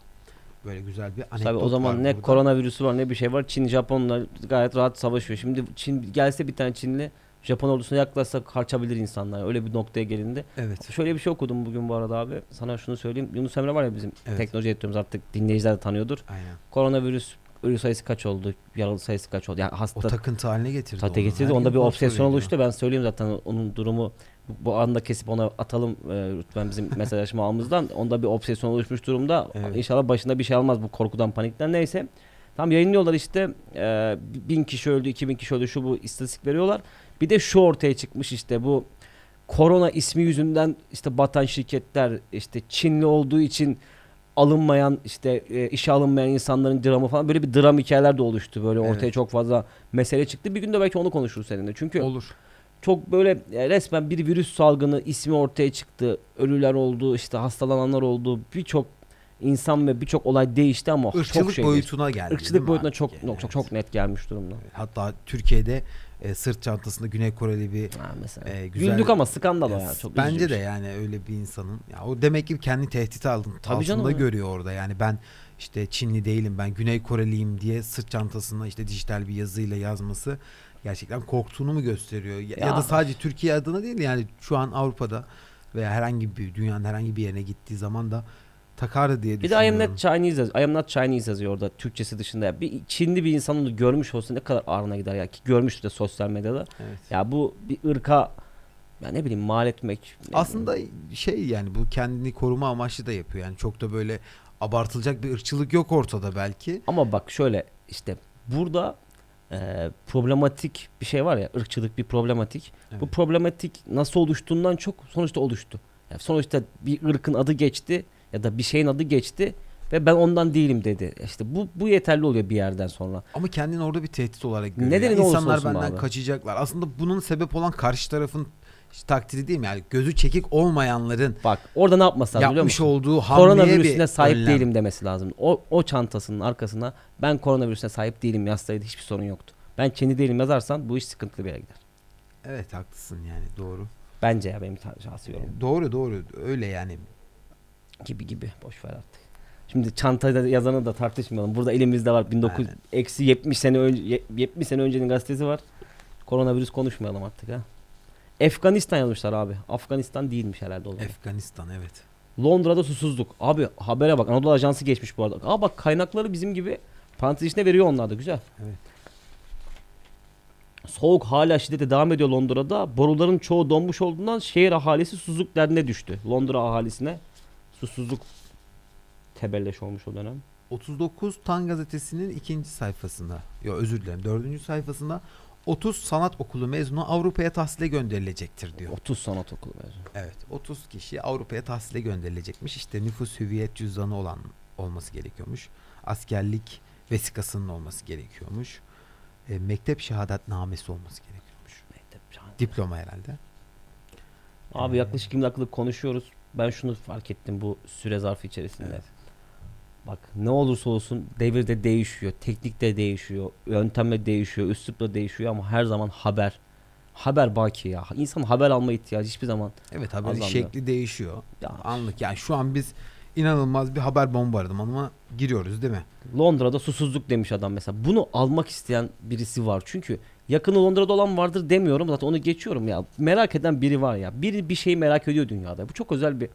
Böyle güzel bir anekdot Tabii o zaman ne burada. koronavirüsü var ne bir şey var. Çin Japonlar gayet rahat savaşıyor. Şimdi Çin gelse bir tane Çinli Japon ordusuna yaklaşsa kaçabilir insanlar. Öyle bir noktaya gelindi. Evet. Şöyle bir şey okudum bugün bu arada abi. Sana şunu söyleyeyim. Yunus Emre var ya bizim Evet. teknoloji editörümüz artık dinleyiciler de tanıyordur. Aynen. Koronavirüs ölü sayısı kaç oldu? Yaralı sayısı kaç oldu? Yani O hasta takıntı haline getirdi. Tate getirdi. Her Onda bir obsesyon oluştu. Ben söyleyeyim zaten onun durumu bu- anda kesip ona atalım e, lütfen bizim *laughs* mesajlaşma ağımızdan. Onda bir obsesyon oluşmuş durumda. Evet. İnşallah başında bir şey almaz bu korkudan panikten neyse. Tam yayınlıyorlar işte e, bin kişi öldü, 2000 kişi öldü şu bu istatistik veriyorlar. Bir de şu ortaya çıkmış işte bu korona ismi yüzünden işte batan şirketler işte Çinli olduğu için alınmayan işte e, işe alınmayan insanların dramı falan böyle bir dram hikayeler de oluştu. Böyle ortaya Evet. çok fazla mesele çıktı. Bir gün de belki onu konuşuruz seninle. Çünkü Olur. çok böyle e, resmen bir virüs salgını ismi ortaya çıktı. Ölüler oldu, işte hastalananlar oldu. Birçok insan ve birçok olay değişti ama çok Irkçılık şey boyutuna geldi. Irkçılık boyutuna çok yani? çok Evet. çok net gelmiş durumda. Hatta Türkiye'de e, sırt çantasında Güney Koreli bir Ha mesela. e, güzel Güldük ama skandal yani. Çok bence üzücü de şey. yani öyle bir insanın ya o demek ki kendi tehdit aldın Tabii canım altında ya. görüyor orada. Yani ben işte Çinli değilim ben Güney Koreliyim diye sırt çantasında işte dijital bir yazıyla yazması gerçekten korktuğunu mu gösteriyor? Ya, ya Ya. da sadece Türkiye adına değil yani şu an Avrupa'da veya herhangi bir dünyanın herhangi bir yerine gittiği zaman da takardı diye Bir de I am not Chinese yazıyor. I am not Chinese yazıyor orada Türkçesi dışında. Bir Çinli bir insan onu görmüş olsa ne kadar ağrına gider ya ki görmüştü de sosyal medyada. Evet. Ya bu bir ırka ya ne bileyim mal etmek. Aslında şey yani bu kendini koruma amaçlı da yapıyor. Yani çok da böyle abartılacak bir ırkçılık yok ortada belki. Ama bak şöyle işte burada e, problematik bir şey var ya ırkçılık bir problematik. Bu Evet. problematik nasıl oluştuğundan çok sonuçta oluştu. Yani sonuçta bir ırkın adı geçti ya da bir şeyin adı geçti ve ben ondan değilim dedi. İşte bu bu yeterli oluyor bir yerden sonra. Ama kendini orada bir tehdit olarak görüyor. Nedeni Yani İnsanlar olsun benden abi. kaçacaklar. Aslında bunun sebep olan karşı tarafın işte takdiri değil mi? Yani gözü çekik olmayanların Bak orada ne yapması lazım biliyor yapmış musun? olduğu Koronavirüsüne sahip önlem. değilim demesi lazım. O, o çantasının arkasına ben koronavirüsüne sahip değilim yazsaydı hiçbir sorun yoktu. Ben kendi değilim yazarsan bu iş sıkıntılı bir yere gider. Evet haklısın yani doğru. Bence ya benim şahsi yorumum. Doğru doğru öyle yani. Gibi gibi boş ver artık. Şimdi çantada yazanı da tartışmayalım. Burada elimizde var 1900 Aynen. eksi 70 sene önce ye- 70 sene öncenin gazetesi var. Koronavirüs konuşmayalım artık ha. Afganistan yazmışlar abi. Afganistan değilmiş herhalde o zaman. Afganistan evet. Londra'da susuzluk. Abi habere bak. Anadolu Ajansı geçmiş bu arada. Aa bak kaynakları bizim gibi parantez içine veriyor onlar da güzel. Evet. Soğuk hala şiddete devam ediyor Londra'da. Boruların çoğu donmuş olduğundan şehir ahalisi susuzluk derdine düştü. Londra ahalisine susuzluk tebelleş olmuş o dönem. 39 Tan gazetesinin ikinci sayfasında, yo özür dilerim dördüncü sayfasında 30 sanat okulu mezunu Avrupa'ya tahsile gönderilecektir diyor. 30 sanat okulu mezunu. Evet 30 kişi Avrupa'ya tahsile gönderilecekmiş. İşte nüfus hüviyet cüzdanı olan olması gerekiyormuş. Askerlik vesikasının olması gerekiyormuş. E, mektep şehadetnamesi olması gerekiyormuş. Mektep şahane. Diploma herhalde. Abi yaklaşık 20 dakikalık konuşuyoruz. Ben şunu fark ettim bu süre zarfı içerisinde. Evet. Bak ne olursa olsun devir de değişiyor, teknik de değişiyor, yöntem de değişiyor, üslup da değişiyor ama her zaman haber. Haber baki ya. İnsan haber alma ihtiyacı hiçbir zaman. Evet haberin Azaldı. şekli değişiyor. Ya, Anlık yani şu an biz inanılmaz bir haber bombardımanına giriyoruz değil mi? Londra'da susuzluk demiş adam mesela. Bunu almak isteyen birisi var. Çünkü yakını Londra'da olan vardır demiyorum. Zaten onu geçiyorum ya. Merak eden biri var ya. Biri bir şeyi merak ediyor dünyada. Bu çok özel bir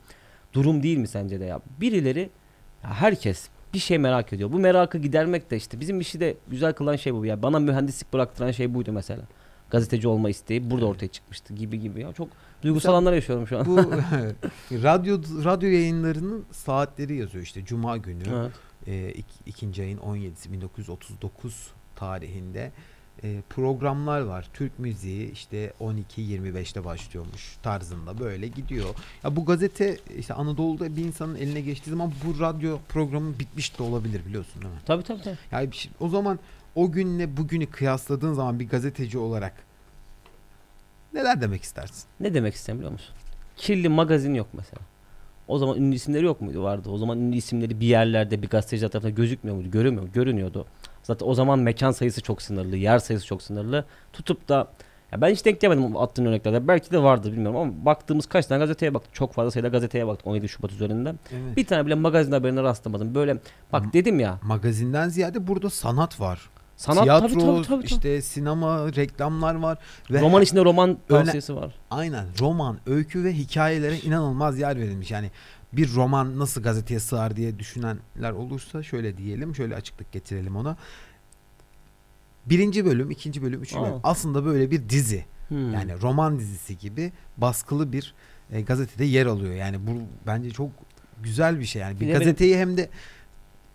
durum değil mi sence de ya? Birileri ya herkes bir şey merak ediyor. Bu merakı gidermek de işte bizim işi de güzel kılan şey bu. Ya bana mühendislik bıraktıran şey buydu mesela. Gazeteci olma isteği burada ortaya çıkmıştı gibi gibi ya. Çok duygusal Mesela anlar yaşıyorum şu an. Bu *laughs* radyo radyo yayınlarının saatleri yazıyor işte Cuma günü Evet. e, ik- ikinci ayın 17'si 1939 tarihinde e, programlar var. Türk müziği işte 12-25'te başlıyormuş tarzında böyle gidiyor. Ya bu gazete işte Anadolu'da bir insanın eline geçtiği zaman bu radyo programı bitmiş de olabilir biliyorsun değil mi? Tabii tabii tabii. Yani şey- o zaman o günle bugünü kıyasladığın zaman bir gazeteci olarak neler demek istersin? Ne demek istedim biliyor musun? Kirli magazin yok mesela. O zaman ünlü isimleri yok muydu? Vardı. O zaman ünlü isimleri bir yerlerde bir gazeteci tarafından gözükmüyor muydu? Görünmüyor mu? Görünüyordu. Zaten o zaman mekan sayısı çok sınırlı, yer sayısı çok sınırlı. Tutup da ya ben hiç denk gelmedim attığın örneklerde. Belki de vardır bilmiyorum ama baktığımız kaç tane gazeteye baktık. Çok fazla sayıda gazeteye baktık 17 Şubat üzerinden. Evet. Bir tane bile magazin haberine rastlamadım. Böyle bak M- dedim ya. Magazinden ziyade burada sanat var. Sanat Tiyatro, tabii, tabii, tabii, işte sinema, reklamlar var ve roman içinde roman tavsiyesi var. aynen roman, öykü ve hikayelere inanılmaz yer verilmiş. Yani bir roman nasıl gazeteye sığar diye düşünenler olursa şöyle diyelim, şöyle açıklık getirelim ona. Birinci bölüm, ikinci bölüm, üçüncü Aa. bölüm aslında böyle bir dizi. Hmm. Yani roman dizisi gibi baskılı bir e, gazetede yer alıyor. Yani bu bence çok güzel bir şey. Yani bir benim- gazeteyi hem de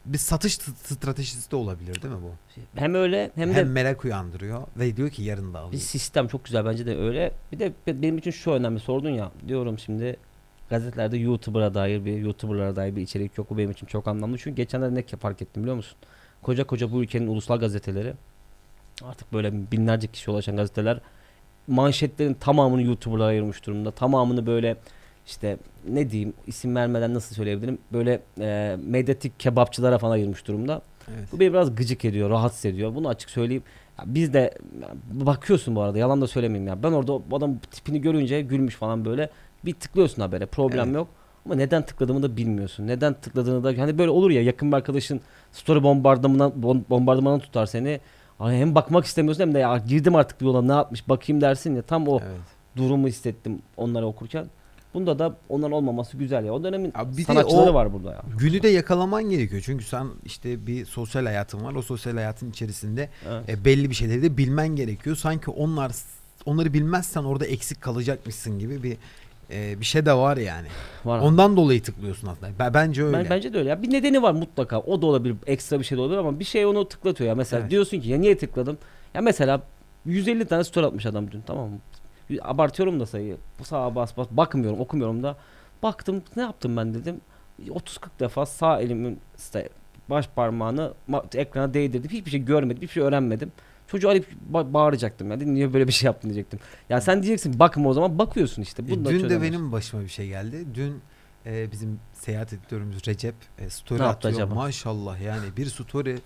bir satış stratejisi de olabilir değil mi bu? hem öyle hem Hem, de merak uyandırıyor ve diyor ki yarın da Bir alayım. sistem çok güzel bence de öyle. Bir de be- benim için şu önemli sordun ya diyorum şimdi gazetelerde YouTuber'a dair bir YouTuber'lara dair bir içerik yok. Bu benim için çok anlamlı. Çünkü geçenlerde ne fark ettim biliyor musun? Koca koca bu ülkenin ulusal gazeteleri artık böyle binlerce kişi ulaşan gazeteler manşetlerin tamamını YouTuber'lara ayırmış durumda. Tamamını böyle işte ne diyeyim isim vermeden nasıl söyleyebilirim? Böyle e, medyatik kebapçılara falan ayırmış durumda. Evet. Bu beni biraz gıcık ediyor, rahatsız ediyor. Bunu açık söyleyeyim. Ya biz de ya bakıyorsun bu arada yalan da söylemeyeyim ya. Ben orada adam tipini görünce gülmüş falan böyle bir tıklıyorsun habere. Problem Evet. yok. Ama neden tıkladığımı da bilmiyorsun. Neden tıkladığını da hani böyle olur ya yakın bir arkadaşın story bombardımanına bom- bombardımanına tutar seni. Ay hem bakmak istemiyorsun hem de ya girdim artık bir yola ne yapmış bakayım dersin ya tam o Evet. durumu hissettim onları okurken. Bunda da onların olmaması güzel ya. O dönemin Abi bir de sanatçıları o- var burada ya. Günü de yakalaman gerekiyor. Çünkü sen işte bir sosyal hayatın var. O sosyal hayatın içerisinde Evet. e, belli bir şeyleri de bilmen gerekiyor. Sanki onlar onları bilmezsen orada eksik kalacakmışsın gibi bir e, bir şey de var yani. *sighs* Var. Ondan dolayı tıklıyorsun aslında. Ben- Bence öyle. Ben, bence de öyle. Ya. Bir nedeni var mutlaka. O da olabilir. Ekstra bir şey de olabilir ama bir şey onu tıklatıyor ya. Mesela Evet. diyorsun ki ya niye tıkladım? Ya mesela 150 tane story atmış adam dün tamam mı? Abartıyorum da sayıyı. Bu sağa bas bas bakmıyorum okumuyorum da. Baktım ne yaptım ben dedim. 30-40 defa sağ elimin işte baş parmağını ma- ekrana değdirdim. Hiçbir şey görmedim. Hiçbir şey öğrenmedim. Çocuğu arayıp ba- bağıracaktım. Yani niye böyle bir şey yaptın diyecektim. Ya sen diyeceksin bakma o zaman bakıyorsun işte. E, Bunu da Dün de çözemezsin. benim başıma bir şey geldi. Dün e, bizim seyahat editörümüz Recep e, story Ne atıyor. acaba? Maşallah yani bir story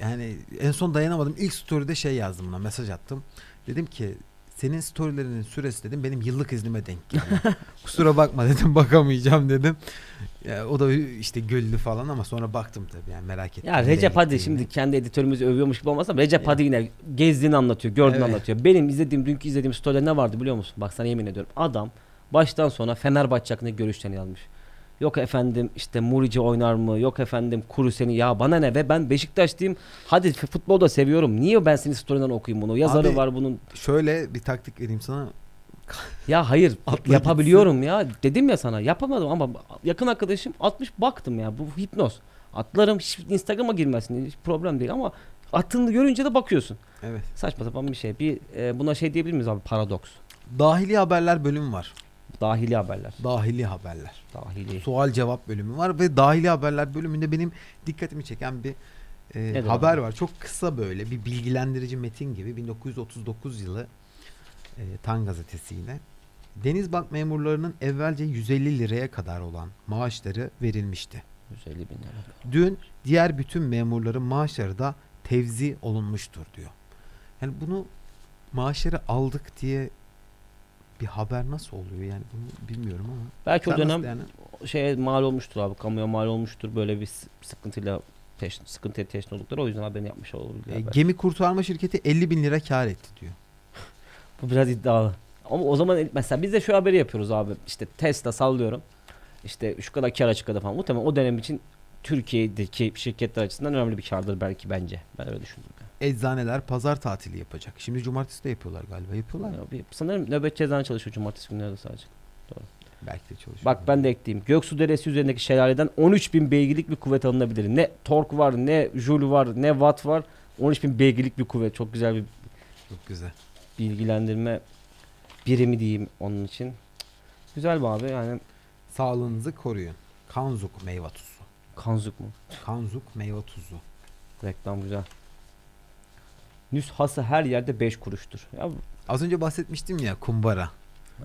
yani en son dayanamadım. İlk story'de şey yazdım buna mesaj attım. Dedim ki senin storylerinin süresi dedim benim yıllık iznime denk geliyor. *laughs* Kusura bakma dedim bakamayacağım dedim. Ya, o da işte güldü falan ama sonra baktım tabii yani merak ettim. Ya Recep Hadi şimdi kendi editörümüzü övüyormuş gibi olmasa da Recep. Hadi yine gezdiğini anlatıyor, gördüğünü Evet. anlatıyor. Benim izlediğim, dünkü izlediğim story'de ne vardı biliyor musun? Bak sana yemin ediyorum. Adam baştan sona Fenerbahçe hakkında görüşlerini yazmış. Yok efendim işte Murici oynar mı? Yok efendim Kuru seni. Ya bana ne be ben Beşiktaşlıyım. Hadi futbol da seviyorum. Niye ben senin story'den okuyayım bunu? Yazarı Abi, var bunun. Şöyle bir taktik vereyim sana. Ya hayır *laughs* Atla yapabiliyorum ya. Dedim ya sana yapamadım ama yakın arkadaşım 60 baktım ya bu hipnoz. Atlarım hiç Instagram'a girmesin hiç problem değil ama attığını görünce de bakıyorsun. Evet. Saçma sapan bir şey. Bir e, buna şey diyebilir miyiz abi paradoks. Dahili haberler bölümü var. Dahili haberler. Dahili haberler. Dahili. sual cevap bölümü var ve dahili haberler bölümünde benim dikkatimi çeken bir e, haber var. Çok kısa böyle bir bilgilendirici metin gibi 1939 yılı e, Tan gazetesi yine. Denizbank memurlarının evvelce 150 liraya kadar olan maaşları verilmişti. 150 bin lira. Dün diğer bütün memurların maaşları da tevzi olunmuştur diyor. Yani bunu maaşları aldık diye bir haber nasıl oluyor yani bunu bilmiyorum ama. Belki Sen o dönem yani? şeye mal olmuştur abi. Kamuya mal olmuştur. Böyle bir sıkıntıyla teş, sıkıntıya teşne oldukları. O yüzden haberini yapmış olabilirler. E, gemi kurtarma şirketi 50 bin lira kar etti diyor. *laughs* Bu biraz iddialı. Ama o zaman mesela biz de şu haberi yapıyoruz abi. İşte Tesla sallıyorum. İşte şu kadar kar açıkladı falan. Muhtemelen o dönem için Türkiye'deki şirketler açısından önemli bir kardır belki bence. Ben öyle düşündüm. Yani. Eczaneler pazar tatili yapacak. Şimdi cumartesi de yapıyorlar galiba. Yapıyorlar mı? Ya bir- Sanırım nöbet cezanı çalışıyor cumartesi günleri de sadece. Belki de çalışıyor. Bak ben de ekleyeyim. Göksu Deresi üzerindeki şelaleden 13 bin beygirlik bir kuvvet alınabilir. Ne tork var, ne joule var, ne watt var. 13 bin beygirlik bir kuvvet. Çok güzel bir Çok güzel. bilgilendirme birimi diyeyim onun için. Güzel bir abi yani Sağlığınızı koruyun. Kanzuk meyve tuzu. Kanzuk mu? Kanzuk meyve tuzu. Reklam güzel. Nüshası her yerde 5 kuruştur. Ya Az önce bahsetmiştim ya kumbara.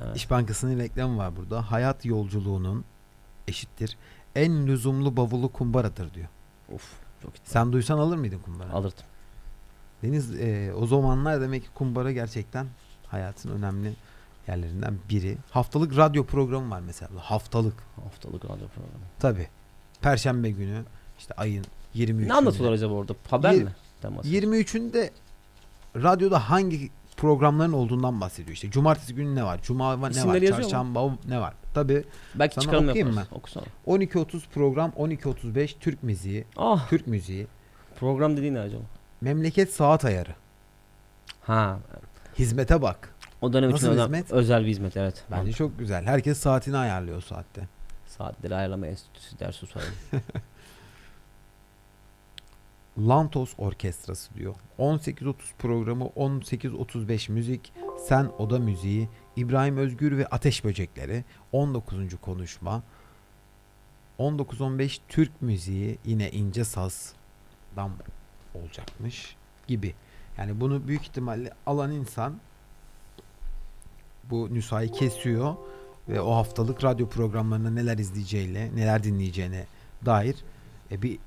evet. İş Bankası'nın reklamı var burada. Hayat yolculuğunun eşittir. En lüzumlu bavulu kumbaradır diyor. Of çok iddialı. Sen duysan alır mıydın kumbara? Alırdım. Deniz e, o zamanlar demek ki kumbara gerçekten hayatın önemli yerlerinden biri. Haftalık radyo programı var mesela. Haftalık. Haftalık radyo programı. Tabi. Perşembe günü işte ayın 23'ünde. Ne anlatıyorlar acaba orada? Haber Yir- mi? Teması. 23'ünde radyoda hangi programların olduğundan bahsediyor. İşte cumartesi günü ne var? Cuma ne var? Yazıyor mu? Çarşamba ne var? Tabi Belki Sana okuyayım yaparız. Okusana. 12.30 program 12.35 Türk müziği. Ah Türk müziği. program dediğin ne acaba? Memleket saat ayarı. Ha Hizmete bak. o dönem için Nasıl özel, hizmet? özel bir hizmet evet. Bence çok güzel. Herkes saatini ayarlıyor saatte. Saatleri ayarlama enstitüsü dersi sorayım. *laughs* Lantos Orkestrası diyor. 18.30 programı 18.35 müzik, Sen Oda Müziği, İbrahim Özgür ve Ateş Böcekleri, 19. konuşma, 19.15 Türk müziği yine ince sazdan olacakmış gibi. Yani bunu büyük ihtimalle alan insan bu nüshayı kesiyor ve o haftalık radyo programlarında neler izleyeceğiyle, neler dinleyeceğine dair e, bir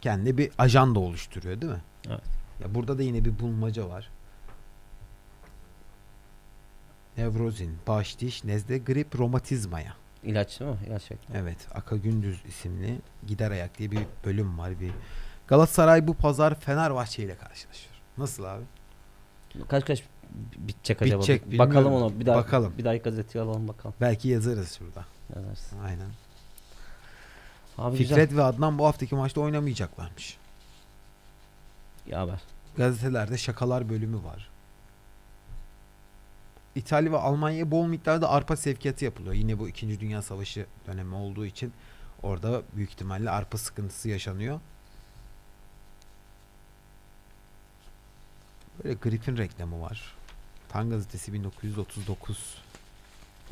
kendi bir ajanda oluşturuyor değil mi? Evet. Ya burada da yine bir bulmaca var. Nevrozin, baş diş, nezle, grip, romatizmaya. İlaç değil mi? İlaç reklamı. Evet, Aka Gündüz isimli Gider Ayak diye bir bölüm var. Bir Galatasaray bu pazar Fenerbahçe ile karşılaşıyor. Nasıl abi? Kaç kaç bitecek acaba? Bitecek, bakalım ona. Bir daha Bakalım. Bir daha gazete alalım bakalım. Belki yazarız şurada. Dersin? Aynen. Abi güzel. Fikret ve Adnan bu haftaki maçta oynamayacaklarmış. İyi haber. Gazetelerde şakalar bölümü var. İtalya ve Almanya'ya bol miktarda arpa sevkiyatı yapılıyor. Yine bu 2. Dünya Savaşı dönemi olduğu için orada büyük ihtimalle arpa sıkıntısı yaşanıyor. Böyle Grip'in reklamı var. Tan gazetesi 1939.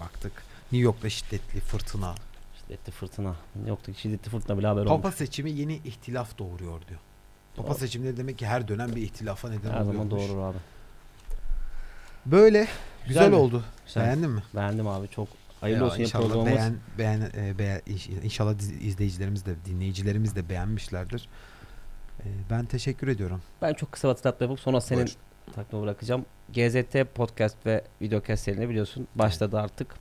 Baktık. New York'ta şiddetli fırtına. Şiddetli fırtına. Yoktu şiddetli fırtına bile haber Papa olmuş. seçimi yeni ihtilaf doğuruyor diyor. Papa Doğru. seçimleri demek ki her dönem bir ihtilafa neden Her zaman doğru abi. Böyle güzel mi? oldu. Güzel. Beğendin mi? Beğendim abi çok. Hayırlı Ya olsun inşallah programımız. beğen, beğen, e, beğen- inş- inşallah izleyicilerimiz de dinleyicilerimiz de beğenmişlerdir. E, ben teşekkür ediyorum. Ben çok kısa hatırlatma yapıp sonra senin Buyur. Takma bırakacağım. GZT podcast ve videocast serini biliyorsun başladı artık.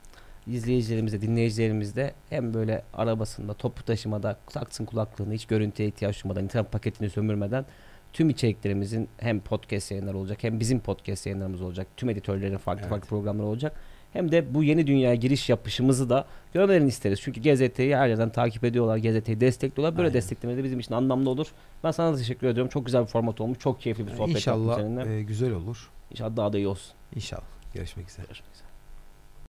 İzleyicilerimiz de dinleyicilerimiz de hem böyle arabasında toplu taşımada taksın kulaklığını hiç görüntüye ihtiyaç duymadan internet paketini sömürmeden tüm içeriklerimizin hem podcast yayınları olacak hem bizim podcast yayınlarımız olacak. Tüm editörlerin farklı Evet. farklı programları olacak. Hem de bu yeni dünyaya giriş yapışımızı da görmelerini isteriz. Çünkü GZT'yi her yerden takip ediyorlar. GZT'yi destekliyorlar. Böyle desteklemeleri bizim için anlamlı olur. Ben sana da teşekkür ediyorum. Çok güzel bir format olmuş. Çok keyifli bir sohbet yaptım İnşallah seninle. e, güzel olur. İnşallah daha da iyi olsun. İnşallah. Görüşmek üzere. Görüşmek üzere.